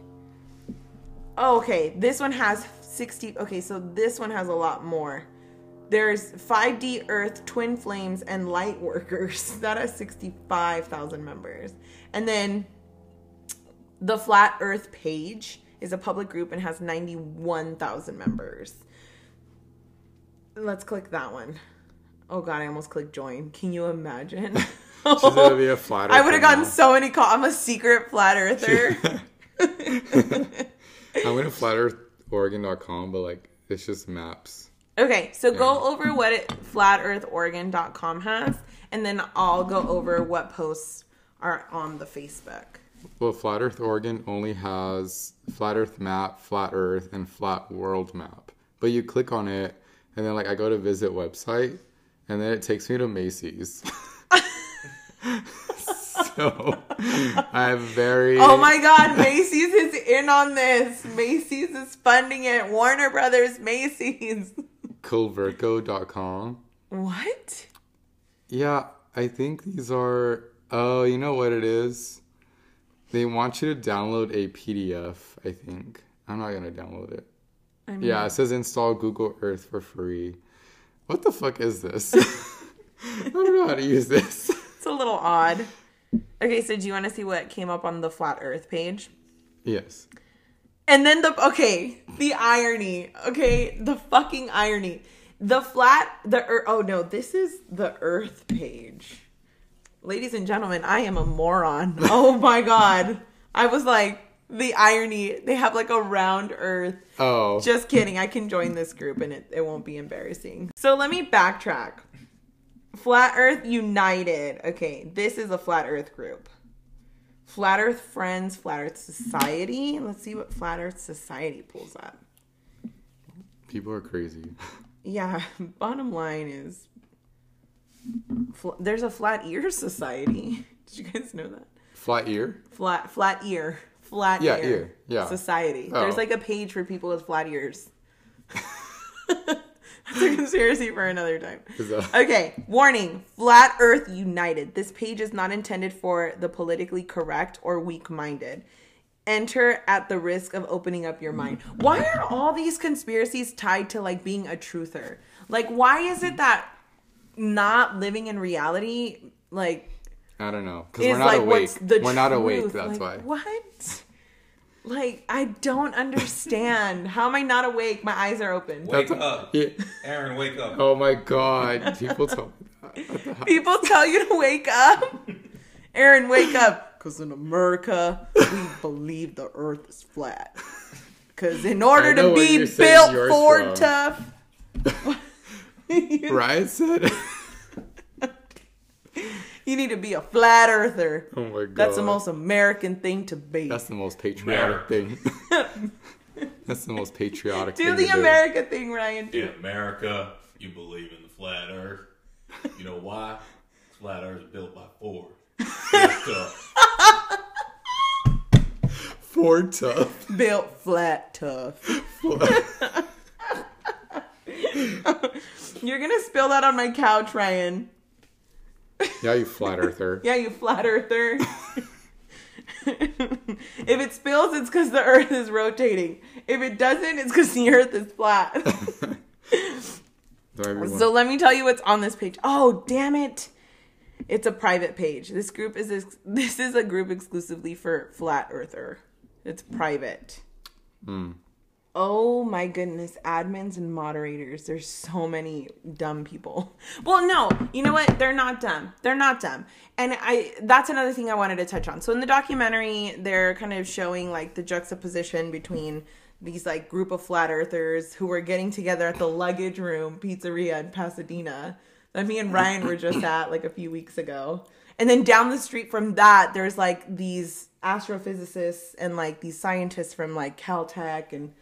[SPEAKER 1] Oh, okay, this one has 60. Okay, so this one has a lot more. There's 5D Earth, Twin Flames, and Light Workers. That has 65,000 members. And then the Flat Earth page is a public group and has 91,000 members. Let's click that one. Oh god, I almost clicked join. Can you imagine?
[SPEAKER 2] She's gonna be a flat
[SPEAKER 1] I would have gotten
[SPEAKER 2] now.
[SPEAKER 1] so many calls. I'm a secret flat earther.
[SPEAKER 2] I went to flatearthoregon.com, but like it's just maps.
[SPEAKER 1] okay, so go over what it, flatearthoregon.com has, and then I'll go over what posts are on the Facebook.
[SPEAKER 2] Well, Flat Earth Oregon only has Flat Earth map, Flat Earth, and Flat World map. But you click on it, and then like I go to visit website, and then it takes me to Macy's. so I'm very
[SPEAKER 1] Oh my god, Macy's is in on this. Macy's is funding it. Warner Brothers, Macy's.
[SPEAKER 2] Culverco.com.
[SPEAKER 1] What?
[SPEAKER 2] Yeah, I think these are. Oh, you know what it is? They want you to download a PDF. I think I'm not gonna download it.
[SPEAKER 1] I mean,
[SPEAKER 2] Yeah, it says install Google Earth for free. What the fuck is this? I don't know how to use this.
[SPEAKER 1] it's a little odd. Okay, so do you want to see what came up on the flat earth page?
[SPEAKER 2] Yes.
[SPEAKER 1] And then the okay, the irony. Okay, the fucking irony. The flat the earth. Oh no, this is the Earth page. Ladies and gentlemen, I am a moron. Oh my god, I was like the irony. They have like a round Earth.
[SPEAKER 2] Oh.
[SPEAKER 1] Just kidding. I can join this group and it, it won't be embarrassing. So let me backtrack. Flat Earth United. Okay, this is a Flat Earth group. Flat Earth Friends, Flat Earth Society. Let's see what Flat Earth Society pulls up.
[SPEAKER 2] People are crazy.
[SPEAKER 1] Yeah, bottom line is fl- there's a Flat Ear Society. Did you guys know that?
[SPEAKER 2] Flat ear?
[SPEAKER 1] Flat Flat Ear. Flat
[SPEAKER 2] Yeah,
[SPEAKER 1] ear,
[SPEAKER 2] ear, yeah.
[SPEAKER 1] Society.
[SPEAKER 2] Oh.
[SPEAKER 1] There's like a page for people with flat ears. That's a conspiracy for another time. Okay, warning Flat Earth United. This page is not intended for the politically correct or weak minded. Enter at the risk of opening up your mind. Why are all these conspiracies tied to like being a truther? Like, why is it that not living in reality, like,
[SPEAKER 2] I don't know. Because
[SPEAKER 1] is
[SPEAKER 2] we're not
[SPEAKER 1] like
[SPEAKER 2] awake.
[SPEAKER 1] what's the
[SPEAKER 2] We're not awake, that's
[SPEAKER 1] Like,
[SPEAKER 2] why.
[SPEAKER 1] What? Like, I don't understand. How am I not awake? My eyes are open.
[SPEAKER 3] Wake
[SPEAKER 2] That's-
[SPEAKER 3] up.
[SPEAKER 2] Yeah.
[SPEAKER 3] Aaron, wake up.
[SPEAKER 2] Oh my god. People tell me that.
[SPEAKER 1] People tell you to wake up. Aaron, wake up. Because in America, we believe the earth is flat. Because in order to be built
[SPEAKER 2] yours
[SPEAKER 1] Ford tough,
[SPEAKER 2] Ryan said
[SPEAKER 1] you need to be a flat earther.
[SPEAKER 2] Oh my god.
[SPEAKER 1] That's the most American thing to be.
[SPEAKER 2] That's the most patriotic thing. That's the most patriotic thing.
[SPEAKER 1] do
[SPEAKER 2] thing
[SPEAKER 1] the
[SPEAKER 2] to
[SPEAKER 1] America thing, Ryan.
[SPEAKER 3] In America, you believe in the flat earth. You know why? Flat earth is built by Ford. Built up.
[SPEAKER 2] Ford tough.
[SPEAKER 1] Built flat tough. You're gonna spill that on my couch, Ryan.
[SPEAKER 2] yeah, you flat earther.
[SPEAKER 1] Yeah, you flat earther. if it spills, it's because the earth is rotating. If it doesn't, it's because the earth is flat.
[SPEAKER 2] So
[SPEAKER 1] let me tell you what's on this page. Oh, damn it. It's a private page. This group is ex- this is a group exclusively for flat earther. It's private.
[SPEAKER 2] Hmm.
[SPEAKER 1] Oh my goodness, admins and moderators. There's so many dumb people. Well, no, you know what? They're not dumb. They're not dumb. And I that's another thing I wanted to touch on. So in the documentary, they're kind of showing like the juxtaposition between these like group of flat earthers who were getting together at the luggage room pizzeria in Pasadena that me and Ryan were just at like a few weeks ago. And then down the street from that, there's like these astrophysicists and like these scientists from like Caltech and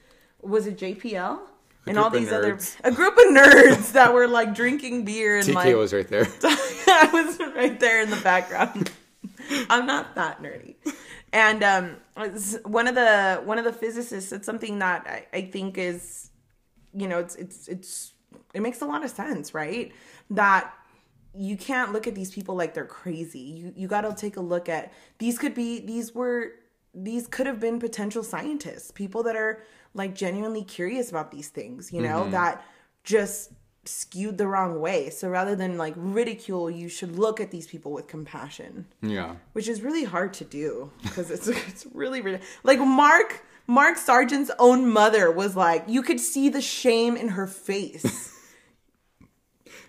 [SPEAKER 1] was it JPL? and all these other a group of nerds that were like drinking beer and
[SPEAKER 2] TK
[SPEAKER 1] like
[SPEAKER 2] was right there.
[SPEAKER 1] I was right there in the background. I'm not that nerdy. And um, one of the one of the physicists said something that I, I think is, you know, it's it's it's it makes a lot of sense, right? That you can't look at these people like they're crazy. You you got to take a look at these could be these were these could have been potential scientists, people that are like genuinely curious about these things, you know, mm-hmm. that just skewed the wrong way. So rather than like ridicule, you should look at these people with compassion,
[SPEAKER 2] yeah.
[SPEAKER 1] which is really hard to do because it's it's really really like Mark Mark Sargent's own mother was like you could see the shame in her face.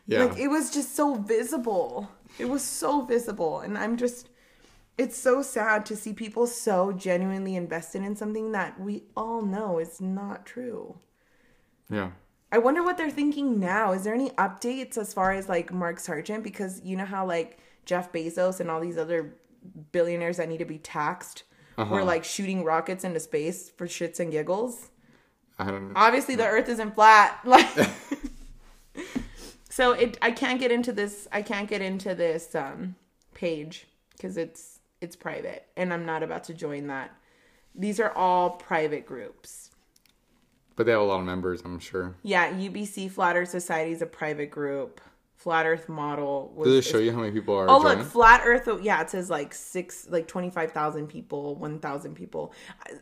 [SPEAKER 2] Yeah.
[SPEAKER 1] Like it was just so visible. It was so visible. And I'm just it's so sad to see people so genuinely invested in something that we all know is not true.
[SPEAKER 2] yeah.
[SPEAKER 1] I wonder what they're thinking now. Is there any updates as far as like Mark Sargent? Because you know how like Jeff Bezos and all these other billionaires that need to be taxed were like shooting rockets into space for shits and giggles.
[SPEAKER 2] I don't know.
[SPEAKER 1] Obviously, the Earth isn't flat. Like, so it. I can't get into this. I can't get into this um, page because it's it's private, and I'm not about to join that. These are all private groups.
[SPEAKER 2] But they have a lot of members, I'm sure.
[SPEAKER 1] Yeah, UBC Flat Earth Society is a private group. Flat Earth Model was.
[SPEAKER 2] Does it show you how many people are
[SPEAKER 1] Oh
[SPEAKER 2] joining?
[SPEAKER 1] look, Flat Earth. oh, Yeah, it says like six, like twenty five thousand people, one thousand people.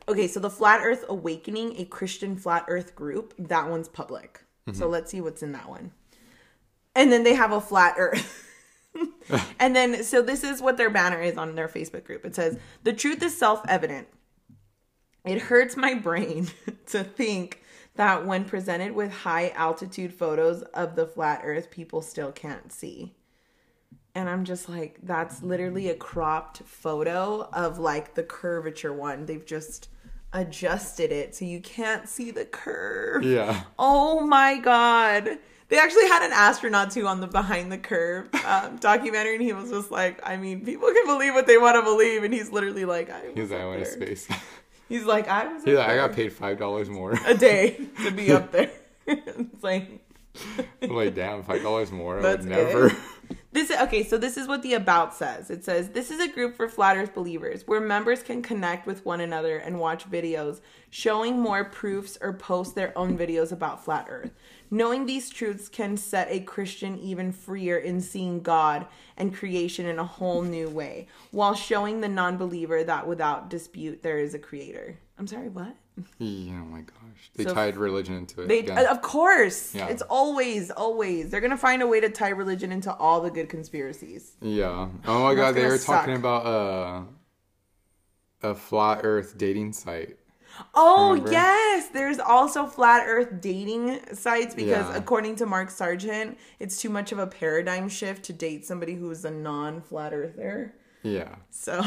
[SPEAKER 1] Okay, so the Flat Earth Awakening, a Christian Flat Earth group, that one's public. So mm-hmm. let's see what's in that one. And then they have a Flat Earth. and then, so this is what their banner is on their Facebook group. It says, "The truth is self evident." It hurts my brain to think that when presented with high altitude photos of the flat earth, people still can't see. And I'm just like, that's literally a cropped photo of like the curvature one. They've just adjusted it so you can't see the curve.
[SPEAKER 2] yeah.
[SPEAKER 1] Oh my god. They actually had an astronaut too on the behind the curve um, documentary, and he was just like, I mean, people can believe what they want to believe, and he's literally like, I was
[SPEAKER 2] He's like, I went to space.
[SPEAKER 1] He's like, I was.
[SPEAKER 2] He's like, I got paid five dollars more.
[SPEAKER 1] a day to be up there. it's like
[SPEAKER 2] I'm like, damn, five dollars more. I
[SPEAKER 1] That's
[SPEAKER 2] would never.
[SPEAKER 1] good. this. Okay, so this is what the about says. It says this is a group for flat Earth believers where members can connect with one another and watch videos showing more proofs or post their own videos about flat Earth. Knowing these truths can set a Christian even freer in seeing God and creation in a whole new way, while showing the non-believer that without dispute there is a creator. I'm sorry, what?
[SPEAKER 2] Yeah, oh my gosh. They
[SPEAKER 1] So-
[SPEAKER 2] tied religion into it.
[SPEAKER 1] They,
[SPEAKER 2] again.
[SPEAKER 1] of course,
[SPEAKER 2] Yeah.
[SPEAKER 1] it's always, always. They're gonna find a way to tie religion into all the good conspiracies.
[SPEAKER 2] yeah. Oh my god, they were talking about uh, a flat Earth dating site.
[SPEAKER 1] Oh
[SPEAKER 2] Remember?
[SPEAKER 1] yes, there's also flat Earth dating sites because
[SPEAKER 2] Yeah.
[SPEAKER 1] according to Mark Sargent, it's too much of a paradigm shift to date somebody who's a non-flat earther.
[SPEAKER 2] Yeah.
[SPEAKER 1] So,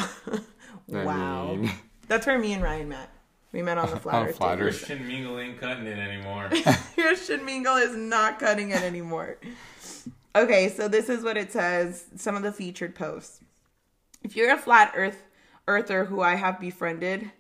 [SPEAKER 1] wow,
[SPEAKER 2] mean,
[SPEAKER 1] that's where me and Ryan met. We met on the flat
[SPEAKER 2] On
[SPEAKER 1] Earth.
[SPEAKER 2] Flat Earth.
[SPEAKER 3] Christian Mingle ain't cutting it anymore.
[SPEAKER 1] Christian Mingle is not cutting it anymore. Okay, so this is what it says. Some of the featured posts. If you're a flat earth earther who I have befriended,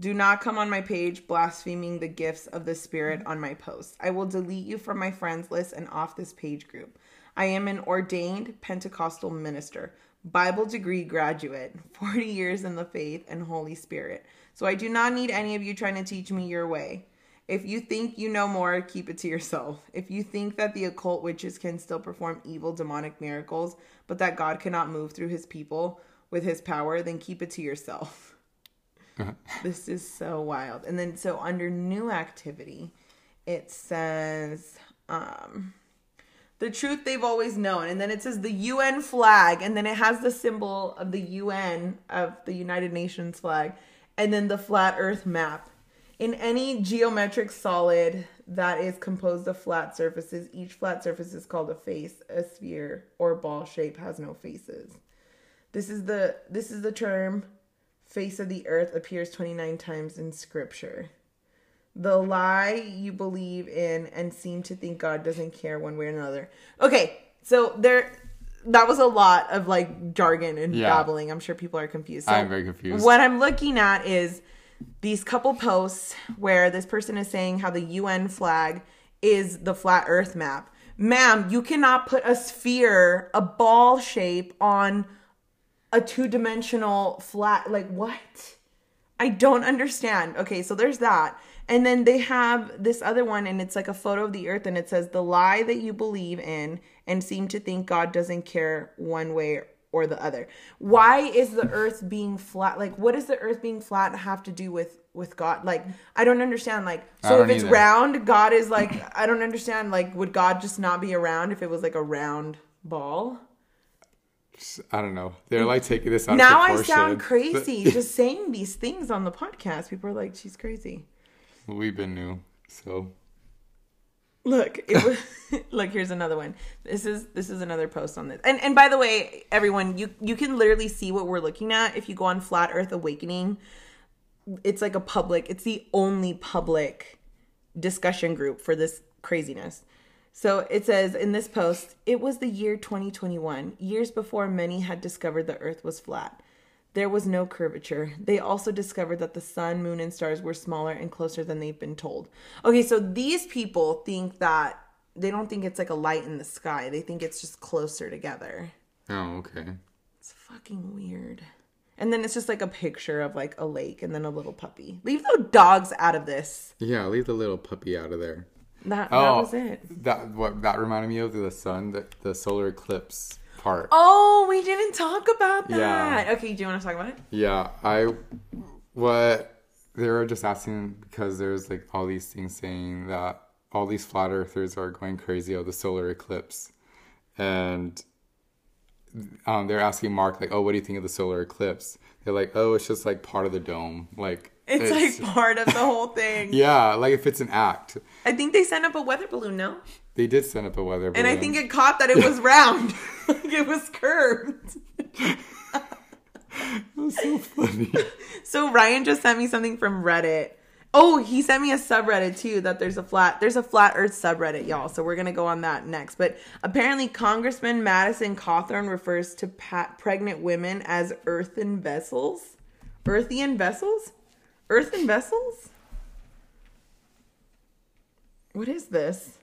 [SPEAKER 1] do not come on my page blaspheming the gifts of the spirit on my posts. I will delete you from my friends list and off this page group. I am an ordained Pentecostal minister, Bible degree graduate, 40 years in the faith and Holy Spirit. So I do not need any of you trying to teach me your way. If you think you know more, keep it to yourself. If you think that the occult witches can still perform evil demonic miracles, but that God cannot move through his people with his power, then keep it to yourself. this is so wild. And then so under new activity, it says um the truth they've always known and then it says the UN flag and then it has the symbol of the UN of the United Nations flag and then the flat earth map. In any geometric solid that is composed of flat surfaces, each flat surface is called a face. A sphere or ball shape has no faces. This is the this is the term face of the earth appears 29 times in scripture. The lie you believe in and seem to think God doesn't care one way or another. Okay, so there that was a lot of like jargon and
[SPEAKER 2] Yeah.
[SPEAKER 1] babbling. I'm sure people are confused. So
[SPEAKER 2] I'm very confused.
[SPEAKER 1] What I'm looking at is these couple posts where this person is saying how the UN flag is the flat earth map. Ma'am, you cannot put a sphere, a ball shape on a two-dimensional flat like what? I don't understand. Okay, so there's that. And then they have this other one, and it's like a photo of the earth, and it says, The lie that you believe in and seem to think God doesn't care one way or the other. Why is the earth being flat? Like, what does the earth being flat have to do with with God? Like, I don't understand. Like, so if it's
[SPEAKER 2] either.
[SPEAKER 1] round, God is like, I don't understand. Like, would God just not be around if it was like a round ball?
[SPEAKER 2] I don't know. They're like taking this out
[SPEAKER 1] now I sound crazy just saying these things on the podcast. People are like, she's crazy.
[SPEAKER 2] We've been new, so
[SPEAKER 1] Look, it was, look. Here's another one. This is this is another post on this. And and by the way, everyone, you you can literally see what we're looking at if you go on Flat Earth Awakening. It's like a public. It's the only public discussion group for this craziness. So it says in this post, it was the year 2021, years before many had discovered the earth was flat. There was no curvature. They also discovered that the sun, moon, and stars were smaller and closer than they've been told. Okay, so these people think that they don't think it's like a light in the sky. They think it's just closer together.
[SPEAKER 2] oh okay.
[SPEAKER 1] It's fucking weird. And then it's just like a picture of like a lake and then a little puppy. Leave the dogs out of this.
[SPEAKER 2] Yeah, leave the little puppy out of there.
[SPEAKER 1] That, that
[SPEAKER 2] Oh,
[SPEAKER 1] was it.
[SPEAKER 2] that what that reminded me of the sun, the, the solar eclipse part.
[SPEAKER 1] Oh, we didn't talk about that.
[SPEAKER 2] Yeah.
[SPEAKER 1] Okay, do you want to talk about it?
[SPEAKER 2] Yeah, I what they were just asking because there's like all these things saying that all these flat earthers are going crazy of the solar eclipse, and um, they're asking Mark like, "Oh, what do you think of the solar eclipse?" They're like, "Oh, it's just like part of the dome, like
[SPEAKER 1] It's, like part of the whole thing.
[SPEAKER 2] yeah, like if it's an act."
[SPEAKER 1] I think they sent up a weather balloon, no?
[SPEAKER 2] They did send up a weather balloon,
[SPEAKER 1] And I think it caught that it was round. like it was curved.
[SPEAKER 2] was so funny.
[SPEAKER 1] So Ryan just sent me something from Reddit. Oh, he sent me a subreddit too that there's a flat there's a flat earth subreddit, y'all. So we're going to go on that next. But apparently Congressman Madison Cawthorn refers to pa- pregnant women as earthen vessels. Earthen vessels? Earthen vessels? What is this?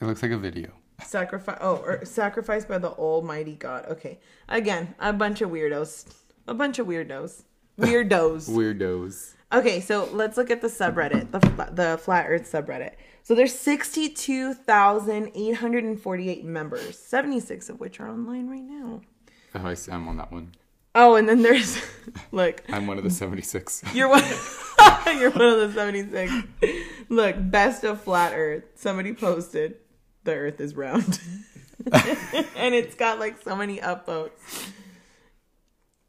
[SPEAKER 2] it looks like a video.
[SPEAKER 1] Sacrifice oh, or sacrificed by the almighty God. Okay. Again, a bunch of weirdos. A bunch of weirdos. Weirdos.
[SPEAKER 2] Weirdos.
[SPEAKER 1] Okay, so let's look at the subreddit, the the flat Earth subreddit. So there's 62,848 members, 76 of which are online right now.
[SPEAKER 2] Oh, I see. I'm on that one.
[SPEAKER 1] Oh, and then there's look,
[SPEAKER 2] I'm one of the 76.
[SPEAKER 1] you're one you're one of the 76. Look, best of flat Earth. Somebody posted the Earth is round, and it's got like so many upvotes.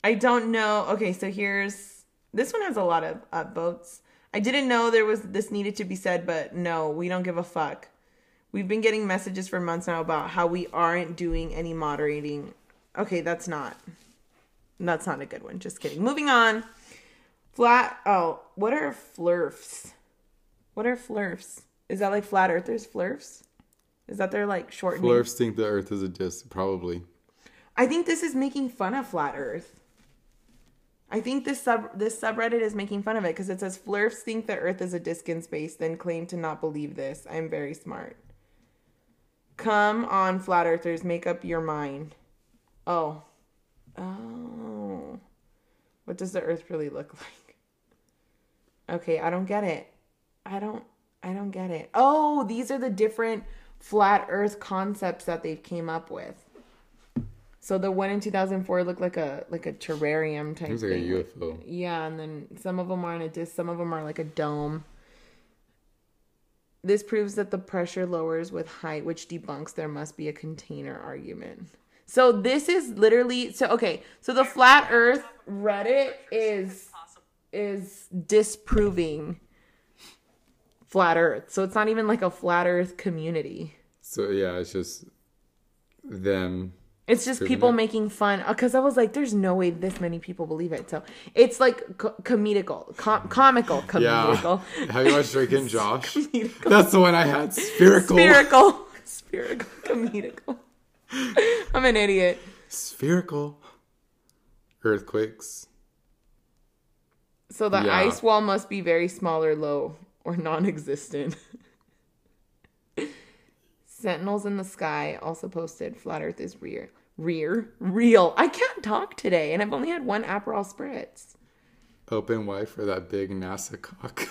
[SPEAKER 1] I don't know. Okay, so here's this one has a lot of upvotes. I didn't know there was this needed to be said, but no, we don't give a fuck. We've been getting messages for months now about how we aren't doing any moderating. Okay, that's not. That's not a good one. Just kidding. Moving on. Flat. Oh, what are flurfs? What are flurfs? Is that like flat earthers? Flurfs? Is that their like short?
[SPEAKER 2] Flurfs think the Earth is a disc, probably.
[SPEAKER 1] I think this is making fun of flat Earth. I think this sub this subreddit is making fun of it because it says Flurfs think the Earth is a disc in space, then claim to not believe this. I'm very smart. Come on, flat earthers, make up your mind. Oh. Oh. What does the Earth really look like? Okay, I don't get it. I don't I don't get it. Oh, these are the different flat earth concepts that they've came up with. So the one in 2004 looked like a like a terrarium type
[SPEAKER 2] It looks like a
[SPEAKER 1] thing.
[SPEAKER 2] UFO.
[SPEAKER 1] Yeah, and then some of them are in a disc, some of them are like a dome. This proves that the pressure lowers with height, which debunks there must be a container argument. So this is literally so okay. So the flat Earth Reddit is is disproving flat Earth. So it's not even like a flat Earth community.
[SPEAKER 2] So yeah, it's just them.
[SPEAKER 1] It's just people
[SPEAKER 2] it.
[SPEAKER 1] making fun uh, because I was like, "There's no way this many people believe it." So it's like co- comedical, com- comical,
[SPEAKER 2] Yeah.
[SPEAKER 1] comedical,
[SPEAKER 2] Have you watched Drake and Josh? That's the one I had. Spherical.
[SPEAKER 1] spherical, spherical, comedical. I'm an idiot.
[SPEAKER 2] Spherical. Earthquakes.
[SPEAKER 1] So the
[SPEAKER 2] Yeah.
[SPEAKER 1] ice wall must be very small or low or non-existent. Sentinels in the sky also posted flat Earth is rear, rear, real. I can't talk today, and I've only had one Aperol spritz.
[SPEAKER 2] Open wide for that big NASA cock.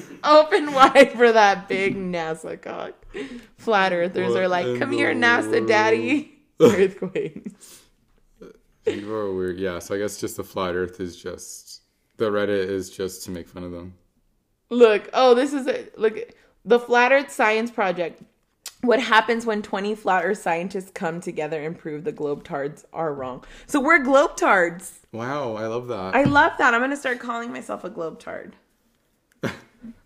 [SPEAKER 1] Open wide for that big NASA cock. Flat Earthers
[SPEAKER 2] What
[SPEAKER 1] are like, "Come here, NASA
[SPEAKER 2] world?"
[SPEAKER 1] Daddy." Earthquakes.
[SPEAKER 2] People are weird. Yeah, so I guess just the flat Earth is just the Reddit is just to make fun of them.
[SPEAKER 1] Look, oh, this is a look. The Flat Earth Science Project. What happens when 20 flat Earth scientists come together and prove the globetards are wrong? So we're globetards.
[SPEAKER 2] Wow, I love that.
[SPEAKER 1] I love that. I'm gonna start calling myself a globetard.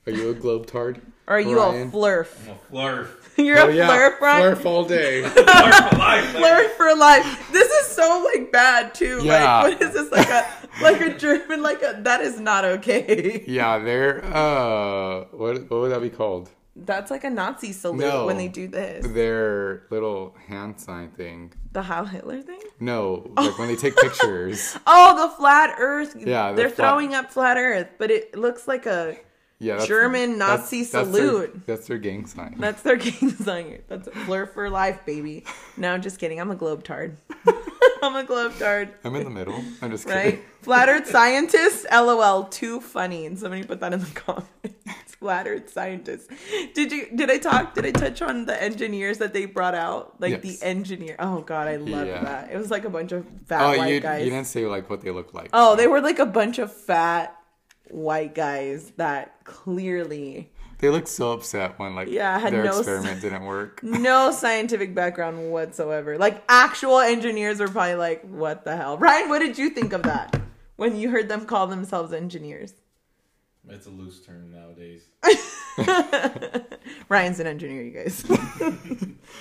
[SPEAKER 2] Are you a globetard?
[SPEAKER 1] Or are you
[SPEAKER 2] Ryan?
[SPEAKER 1] a flurf?
[SPEAKER 3] I'm a flurf.
[SPEAKER 1] You're
[SPEAKER 2] Oh
[SPEAKER 1] a
[SPEAKER 2] yeah,
[SPEAKER 1] flurf, Ryan?
[SPEAKER 2] flurf all day.
[SPEAKER 3] Flurf for life.
[SPEAKER 1] Flurf for life. This is so like bad too.
[SPEAKER 2] Yeah.
[SPEAKER 1] Like, what is this like a like a German like a that is not okay.
[SPEAKER 2] yeah, they're uh, what what would that be called?
[SPEAKER 1] That's like a Nazi salute
[SPEAKER 2] No.
[SPEAKER 1] when they do this.
[SPEAKER 2] Their little hand sign thing.
[SPEAKER 1] The Heil Hitler thing.
[SPEAKER 2] No, like when they take pictures.
[SPEAKER 1] Oh, the flat Earth.
[SPEAKER 2] Yeah, the
[SPEAKER 1] they're
[SPEAKER 2] flat-
[SPEAKER 1] throwing up flat Earth, but it looks like a
[SPEAKER 2] Yeah, that's,
[SPEAKER 1] German Nazi
[SPEAKER 2] that's their-
[SPEAKER 1] salute.
[SPEAKER 2] That's their, gang sign.
[SPEAKER 1] that's their gang sign. That's a blur for life, baby. No, I'm just kidding. I'm a globetard. I'm a globetard.
[SPEAKER 2] I'm in the middle. I'm just kidding.
[SPEAKER 1] Right? Flat Earth scientist, lol, too funny. And somebody put that in the comments. Flattered scientist. Did you did I talk did I touch on the engineers that they brought out? Like
[SPEAKER 2] Yes.
[SPEAKER 1] the engineer. Oh god, I love
[SPEAKER 2] Yeah.
[SPEAKER 1] that. It was like a bunch of oh, fat
[SPEAKER 2] Oh,
[SPEAKER 1] white
[SPEAKER 2] you,
[SPEAKER 1] guys.
[SPEAKER 2] you didn't say like what they look like.
[SPEAKER 1] Oh, they were like a bunch of fat white guys that clearly
[SPEAKER 2] They look so upset when like
[SPEAKER 1] Yeah, had
[SPEAKER 2] their
[SPEAKER 1] no s-
[SPEAKER 2] experiment didn't work.
[SPEAKER 1] no scientific background whatsoever. Like actual engineers were probably like, "What the hell?" Ryan, what did you think of that when you heard them call themselves engineers?
[SPEAKER 3] It's a loose term nowadays.
[SPEAKER 1] Ryan's an engineer, you guys.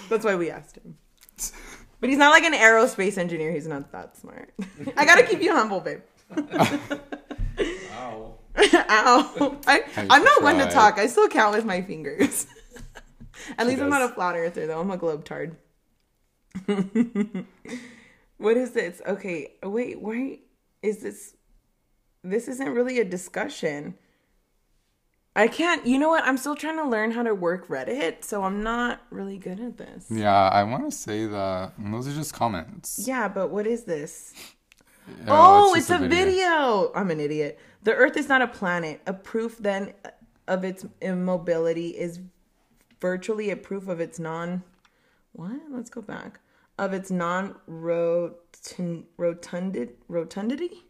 [SPEAKER 1] That's why we asked him. But he's not like an aerospace engineer. He's not that smart. I gotta keep you humble, babe.
[SPEAKER 3] Ow.
[SPEAKER 1] I, I'm not one to talk. I still count with my fingers. At
[SPEAKER 2] She
[SPEAKER 1] least I'm not a flat earther, though. I'm a globetard. what is this? Okay, wait, wait. Is this. This isn't really a discussion. I can't. You know what? I'm still trying to learn how to work Reddit, so I'm not really good at this.
[SPEAKER 2] Yeah, I want to say that those are just comments.
[SPEAKER 1] Yeah, but what is this?
[SPEAKER 2] Oh,
[SPEAKER 1] Oh,
[SPEAKER 2] just
[SPEAKER 1] it's, a, video. I'm an idiot. The Earth is not a planet. A proof then of its immobility is virtually a proof of its non. What? Let's go back. Of its non rotundid rotundity.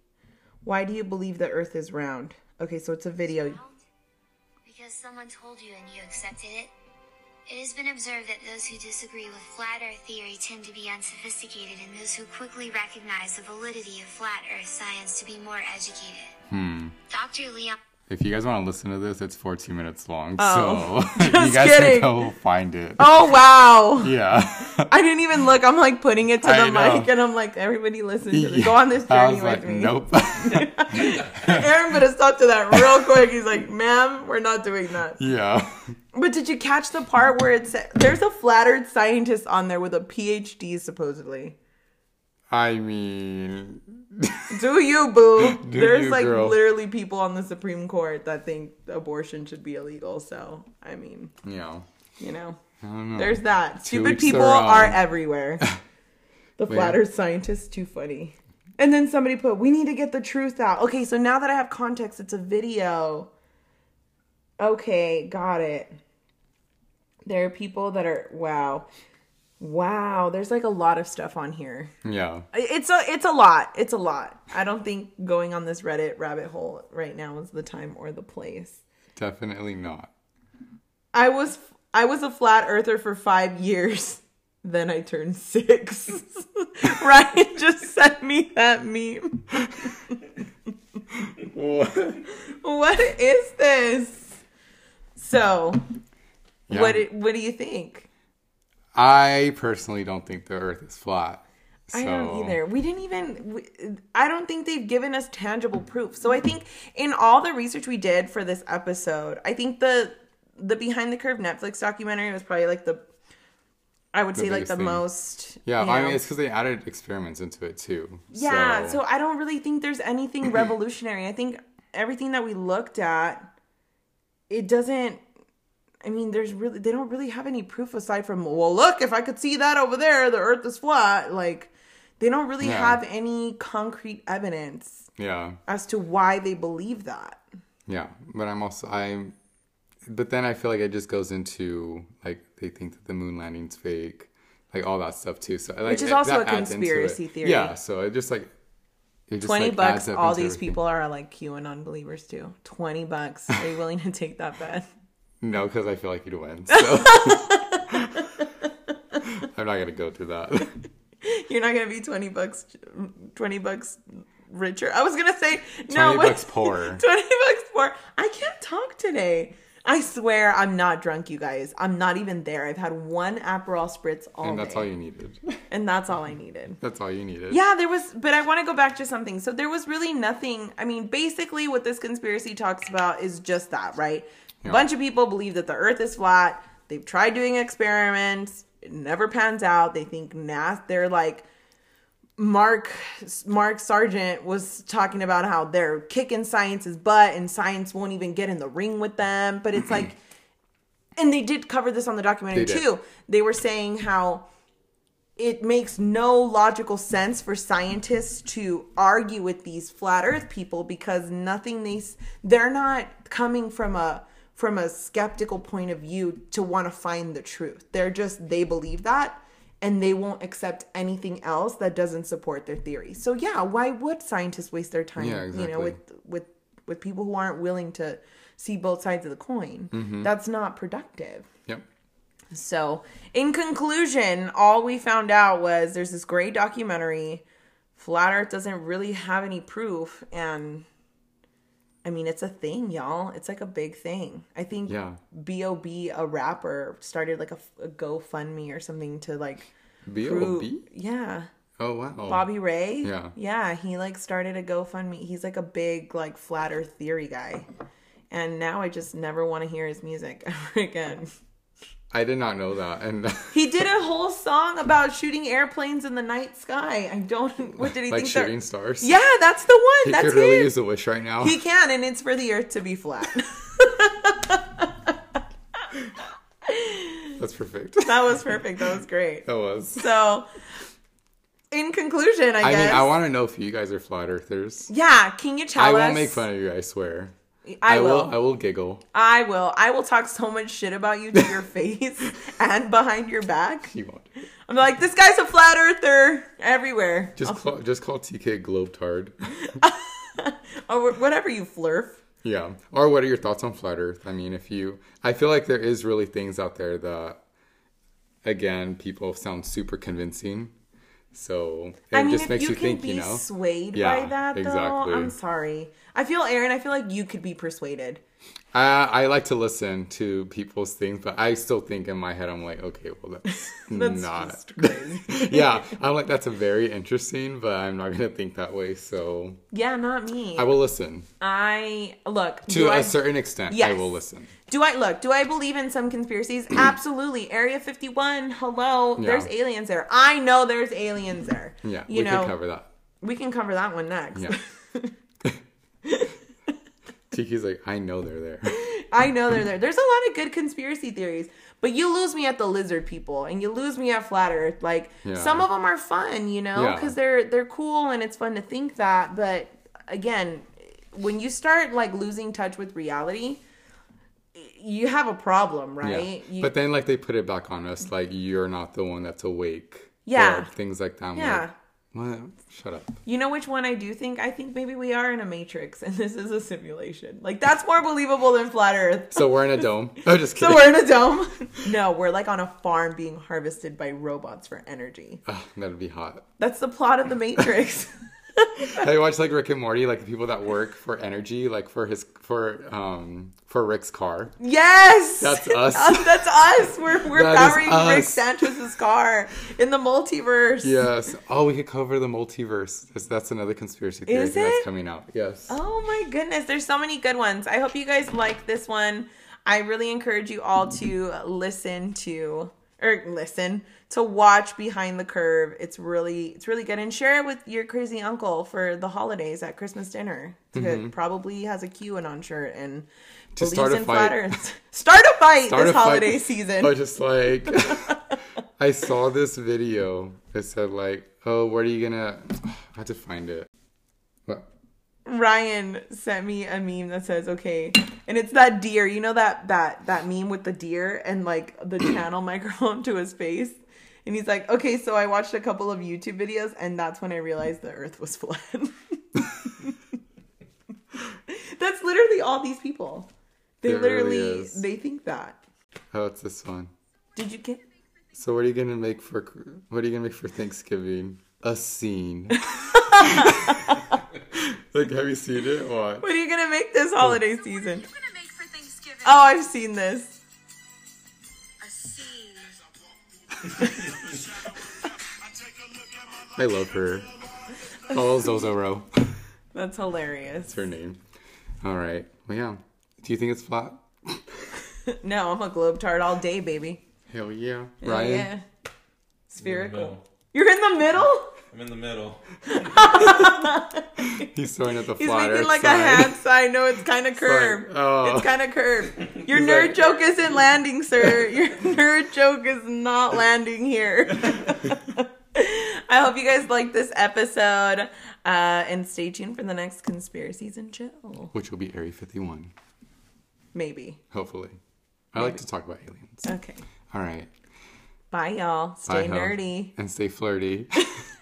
[SPEAKER 1] Why do you believe the Earth is round? Okay, so it's a video.
[SPEAKER 4] Because someone told you and you accepted it? It has been observed that those who disagree with flat earth theory tend to be unsophisticated and those who quickly recognize the validity of flat earth science to be more educated.
[SPEAKER 2] Hmm.
[SPEAKER 4] Dr. Leon
[SPEAKER 2] If you guys want to listen to this, it's 14 minutes long.
[SPEAKER 1] Oh,
[SPEAKER 2] so you guys
[SPEAKER 1] kidding.
[SPEAKER 2] can go find it.
[SPEAKER 1] Oh wow!
[SPEAKER 2] Yeah.
[SPEAKER 1] I didn't even look. I'm like putting it to
[SPEAKER 2] I
[SPEAKER 1] the
[SPEAKER 2] know.
[SPEAKER 1] mic, and I'm like, everybody listen to this. Go on this
[SPEAKER 2] I
[SPEAKER 1] journey
[SPEAKER 2] was
[SPEAKER 1] with
[SPEAKER 2] like,
[SPEAKER 1] me.
[SPEAKER 2] nope.
[SPEAKER 1] Aaron put a stop to that real quick. He's like, ma'am, we're not doing that.
[SPEAKER 2] yeah.
[SPEAKER 1] But did you catch the part where it said there's a flattered scientist on there with a PhD supposedly?
[SPEAKER 2] I mean,
[SPEAKER 1] Do you, boo?
[SPEAKER 2] Do
[SPEAKER 1] there's
[SPEAKER 2] you,
[SPEAKER 1] like
[SPEAKER 2] girl.
[SPEAKER 1] literally people on the Supreme Court that think abortion should be illegal. So, I mean,
[SPEAKER 2] yeah.
[SPEAKER 1] you know,
[SPEAKER 2] I don't know.
[SPEAKER 1] there's that.
[SPEAKER 2] Two
[SPEAKER 1] Stupid people
[SPEAKER 2] own.
[SPEAKER 1] are everywhere. The flat earth scientists, too funny. And then somebody put, we need to get the truth out. Okay, so now that I have context, it's a video. Okay, got it. There are people that are, wow. Wow, there's like a lot of stuff on here.
[SPEAKER 2] Yeah.
[SPEAKER 1] It's a it's a lot. It's a lot. I don't think going on this Reddit rabbit hole right now is the time or the place.
[SPEAKER 2] Definitely not.
[SPEAKER 1] I was I was a flat earther for 5 years. then I turned six. Ryan just sent me that meme.
[SPEAKER 2] What?
[SPEAKER 1] What is this? So,
[SPEAKER 2] Yeah.
[SPEAKER 1] what what do you think?
[SPEAKER 2] I personally don't think the Earth is flat.
[SPEAKER 1] I don't either. We didn't even. We, I don't think they've given us tangible proof. So I think in all the research we did for this episode, I think the the behind the curve Netflix documentary was probably like the. I would
[SPEAKER 2] The
[SPEAKER 1] say like the
[SPEAKER 2] thing.
[SPEAKER 1] most.
[SPEAKER 2] Yeah, I
[SPEAKER 1] know-
[SPEAKER 2] mean, it's because they added experiments into it too.
[SPEAKER 1] Yeah,
[SPEAKER 2] So,
[SPEAKER 1] so I don't really think there's anything revolutionary. I think everything that we looked at, it doesn't. I mean, there's really they don't really have any proof aside from well, look, if I could see that over there, the Earth is flat. Like, they don't really
[SPEAKER 2] Yeah.
[SPEAKER 1] have any concrete evidence
[SPEAKER 2] yeah,
[SPEAKER 1] as to why they believe that.
[SPEAKER 2] yeah. But I'm also I'm, but then I feel like it just goes into like they think that the moon landing's fake, like all that stuff too. So like,
[SPEAKER 1] Which is
[SPEAKER 2] it-
[SPEAKER 1] also a conspiracy theory.
[SPEAKER 2] Yeah, so it just like it just,
[SPEAKER 1] Twenty
[SPEAKER 2] like,
[SPEAKER 1] bucks. All these
[SPEAKER 2] everything.
[SPEAKER 1] people are like QAnon believers too. Twenty bucks. Are you willing to take that bet?
[SPEAKER 2] No, because I feel like you'd win. So I'm not gonna go through that.
[SPEAKER 1] You're not gonna be twenty bucks. Twenty bucks richer. I was gonna say no.
[SPEAKER 2] Twenty bucks poor.
[SPEAKER 1] 20 bucks for I can't talk today. I swear I'm not drunk, you guys. I'm not even there. I've had one Aperol spritz all
[SPEAKER 2] And that's
[SPEAKER 1] day.
[SPEAKER 2] all you needed.
[SPEAKER 1] and that's all I needed.
[SPEAKER 2] That's all you needed.
[SPEAKER 1] Yeah, there was but I want to go back to something. So there was really nothing. I mean, basically what this conspiracy talks about is just that, right? A
[SPEAKER 2] Yeah.
[SPEAKER 1] bunch of people believe that the earth is flat. They've tried doing experiments. It never pans out. They think NAS they're like Mark Mark Sargent was talking about how they're kicking science's butt and science won't even get in the ring with them. But it's like, and they did cover this on the documentary
[SPEAKER 2] They
[SPEAKER 1] too. They were saying how it makes no logical sense for scientists to argue with these flat earth people because nothing they they're not coming from a from a skeptical point of view to want to find the truth. They're just they believe that and they won't accept anything else that doesn't support their theory. So yeah, why would scientists waste their time,
[SPEAKER 2] Yeah,
[SPEAKER 1] you know, with with with people who aren't willing to see both sides of the coin?
[SPEAKER 2] Mm-hmm.
[SPEAKER 1] That's not productive.
[SPEAKER 2] Yep.
[SPEAKER 1] So, in conclusion, all we found out was there's this great documentary. Flat Earth doesn't really have any proof, and I mean, it's a thing, y'all. It's like a big thing. I think
[SPEAKER 2] Yeah.
[SPEAKER 1] B.O.B., a rapper, started like a, a GoFundMe or something to like
[SPEAKER 2] B O
[SPEAKER 1] prove.
[SPEAKER 2] B.
[SPEAKER 1] Yeah.
[SPEAKER 2] Oh wow.
[SPEAKER 1] Bobby Ray.
[SPEAKER 2] Yeah.
[SPEAKER 1] Yeah. He like started a GoFundMe. He's like a big like flat earth theory guy. And now I just never want to hear his music ever again.
[SPEAKER 2] I did not know that, and
[SPEAKER 1] He did a whole song about shooting airplanes in the night sky. I don't. What did he
[SPEAKER 2] like
[SPEAKER 1] think? that-
[SPEAKER 2] shooting stars.
[SPEAKER 1] Yeah, that's the one.
[SPEAKER 2] He
[SPEAKER 1] that's
[SPEAKER 2] could really use a wish right now.
[SPEAKER 1] He can, and it's for the Earth to be flat.
[SPEAKER 2] That's perfect.
[SPEAKER 1] that was perfect. That was great.
[SPEAKER 2] That was.
[SPEAKER 1] So, in conclusion, I,
[SPEAKER 2] I
[SPEAKER 1] guess.
[SPEAKER 2] mean, I want to know if you guys are flat earthers.
[SPEAKER 1] Yeah, can you tell
[SPEAKER 2] I
[SPEAKER 1] us?
[SPEAKER 2] won't make fun of you. I swear.
[SPEAKER 1] I, will.
[SPEAKER 2] I will giggle.
[SPEAKER 1] I will. I will talk so much shit about you to your face and behind your back.
[SPEAKER 2] You won't.
[SPEAKER 1] I'm like, this guy's a flat earther everywhere.
[SPEAKER 2] Just call, just call TK globetard.
[SPEAKER 1] Or whatever you flurf.
[SPEAKER 2] yeah. Or what are your thoughts on flat Earth? I mean, if you, I feel like there is really things out there that, again, people sound super convincing. So it
[SPEAKER 1] I mean,
[SPEAKER 2] just makes
[SPEAKER 1] you,
[SPEAKER 2] you, think, you know.
[SPEAKER 1] swayed
[SPEAKER 2] Yeah,
[SPEAKER 1] by that, though,
[SPEAKER 2] exactly.
[SPEAKER 1] I'm sorry. I feel, Aaron, I feel like you could be persuaded.
[SPEAKER 2] I, I like to listen to people's things, but I still think in my head, I'm like, okay, well, that's,
[SPEAKER 1] That's
[SPEAKER 2] not.
[SPEAKER 1] crazy.
[SPEAKER 2] yeah, I'm like, that's a very interesting, but I'm not going to think that way. So
[SPEAKER 1] yeah, not me.
[SPEAKER 2] I will listen.
[SPEAKER 1] I look
[SPEAKER 2] To a
[SPEAKER 1] I,
[SPEAKER 2] certain extent, I will listen.
[SPEAKER 1] do I look? Do I believe in some conspiracies? Absolutely. Area 51. Hello,
[SPEAKER 2] Yeah.
[SPEAKER 1] there's aliens there. I know there's aliens there.
[SPEAKER 2] Yeah,
[SPEAKER 1] you
[SPEAKER 2] we
[SPEAKER 1] know,
[SPEAKER 2] cover that.
[SPEAKER 1] we can cover that one next.
[SPEAKER 2] Yeah. TK's like, I know they're there.
[SPEAKER 1] I know they're there. There's a lot of good conspiracy theories, but you lose me at the lizard people, and you lose me at flat Earth. Like
[SPEAKER 2] Yeah.
[SPEAKER 1] some of them are fun, you know,
[SPEAKER 2] Yeah.
[SPEAKER 1] because they're they're cool and it's fun to think that. But again, when you start like losing touch with reality, you have a problem, right?
[SPEAKER 2] Yeah.
[SPEAKER 1] You,
[SPEAKER 2] But then, like, they put it back on us, like, you're not the one that's awake.
[SPEAKER 1] Yeah.
[SPEAKER 2] Or things like that. I'm
[SPEAKER 1] Yeah.
[SPEAKER 2] like, What? Shut up.
[SPEAKER 1] You know which one I do think? I think maybe we are in a matrix and this is a simulation. Like that's more believable than flat Earth.
[SPEAKER 2] So we're in a dome. Oh, just kidding.
[SPEAKER 1] So we're in a dome. No, we're like on a farm being harvested by robots for energy.
[SPEAKER 2] Ugh, that'd be hot.
[SPEAKER 1] That's the plot of the Matrix.
[SPEAKER 2] Have you watched like Rick and Morty? Like the people that work for energy, like for his for um for Rick's car.
[SPEAKER 1] yes,
[SPEAKER 2] That's us.
[SPEAKER 1] That's us. We're we're
[SPEAKER 2] That
[SPEAKER 1] powering Rick. Sanchez's car in the multiverse.
[SPEAKER 2] Yes. Oh, we could cover the multiverse. That's, that's another conspiracy theory that's coming out. Yes.
[SPEAKER 1] Oh my goodness, there's so many good ones. I hope you guys like this one. I really encourage you all to listen to or listen to watch Behind the Curve. It's really it's really good and share it with your crazy uncle for the holidays at Christmas dinner. It probably has a QAnon shirt and
[SPEAKER 2] Mm-hmm. To
[SPEAKER 1] believes
[SPEAKER 2] start a
[SPEAKER 1] in
[SPEAKER 2] fight.
[SPEAKER 1] flat Earth. Start a fight
[SPEAKER 2] Start
[SPEAKER 1] this
[SPEAKER 2] a fight.
[SPEAKER 1] holiday season.
[SPEAKER 2] But just like I saw this video that said like, oh, what are you gonna? I had to find it.
[SPEAKER 1] Ryan sent me a meme that says okay, and it's that deer. You know that that that meme with the deer and like the channel microphone to his face, and he's like, okay, so I watched a couple of YouTube videos, and that's when I realized the Earth was flat. that's literally all these people. They
[SPEAKER 2] It really
[SPEAKER 1] literally
[SPEAKER 2] is.
[SPEAKER 1] they think that.
[SPEAKER 2] Oh, it's this one.
[SPEAKER 1] Did you get?
[SPEAKER 2] So what are you gonna make for what are you gonna make for Thanksgiving? A scene. like, have you seen it? What?
[SPEAKER 1] What are you gonna make this holiday season?
[SPEAKER 5] What are you gonna make for Thanksgiving?
[SPEAKER 1] Oh, I've seen this.
[SPEAKER 5] A scene.
[SPEAKER 2] I love her. Oh, Zozoro.
[SPEAKER 1] That's hilarious.
[SPEAKER 2] That's her name. All right. Well, yeah. Do you think it's flat?
[SPEAKER 1] No, I'm a globetard all day, baby.
[SPEAKER 2] Hell yeah.
[SPEAKER 1] Hell
[SPEAKER 2] Ryan.
[SPEAKER 1] Yeah.
[SPEAKER 3] I'm in the
[SPEAKER 1] Spherical.
[SPEAKER 3] Middle.
[SPEAKER 1] You're in the middle?
[SPEAKER 3] I'm in the middle.
[SPEAKER 2] He's throwing at the
[SPEAKER 1] He's
[SPEAKER 2] flat
[SPEAKER 1] making like
[SPEAKER 2] sign.
[SPEAKER 1] a hand sign. No, it's kind of curved.
[SPEAKER 2] oh.
[SPEAKER 1] It's kind of curved. Your
[SPEAKER 2] He's
[SPEAKER 1] nerd
[SPEAKER 2] like-
[SPEAKER 1] joke isn't landing, sir. Your nerd joke is not landing here. I hope you guys like this episode. Uh, and stay tuned for the next Conspiracies and Chill.
[SPEAKER 2] Which will be Area 51,
[SPEAKER 1] Maybe.
[SPEAKER 2] hopefully. I like to talk about aliens.
[SPEAKER 1] Okay.
[SPEAKER 2] All right.
[SPEAKER 1] Bye, y'all. Stay
[SPEAKER 2] Bye,
[SPEAKER 1] nerdy.
[SPEAKER 2] And stay flirty.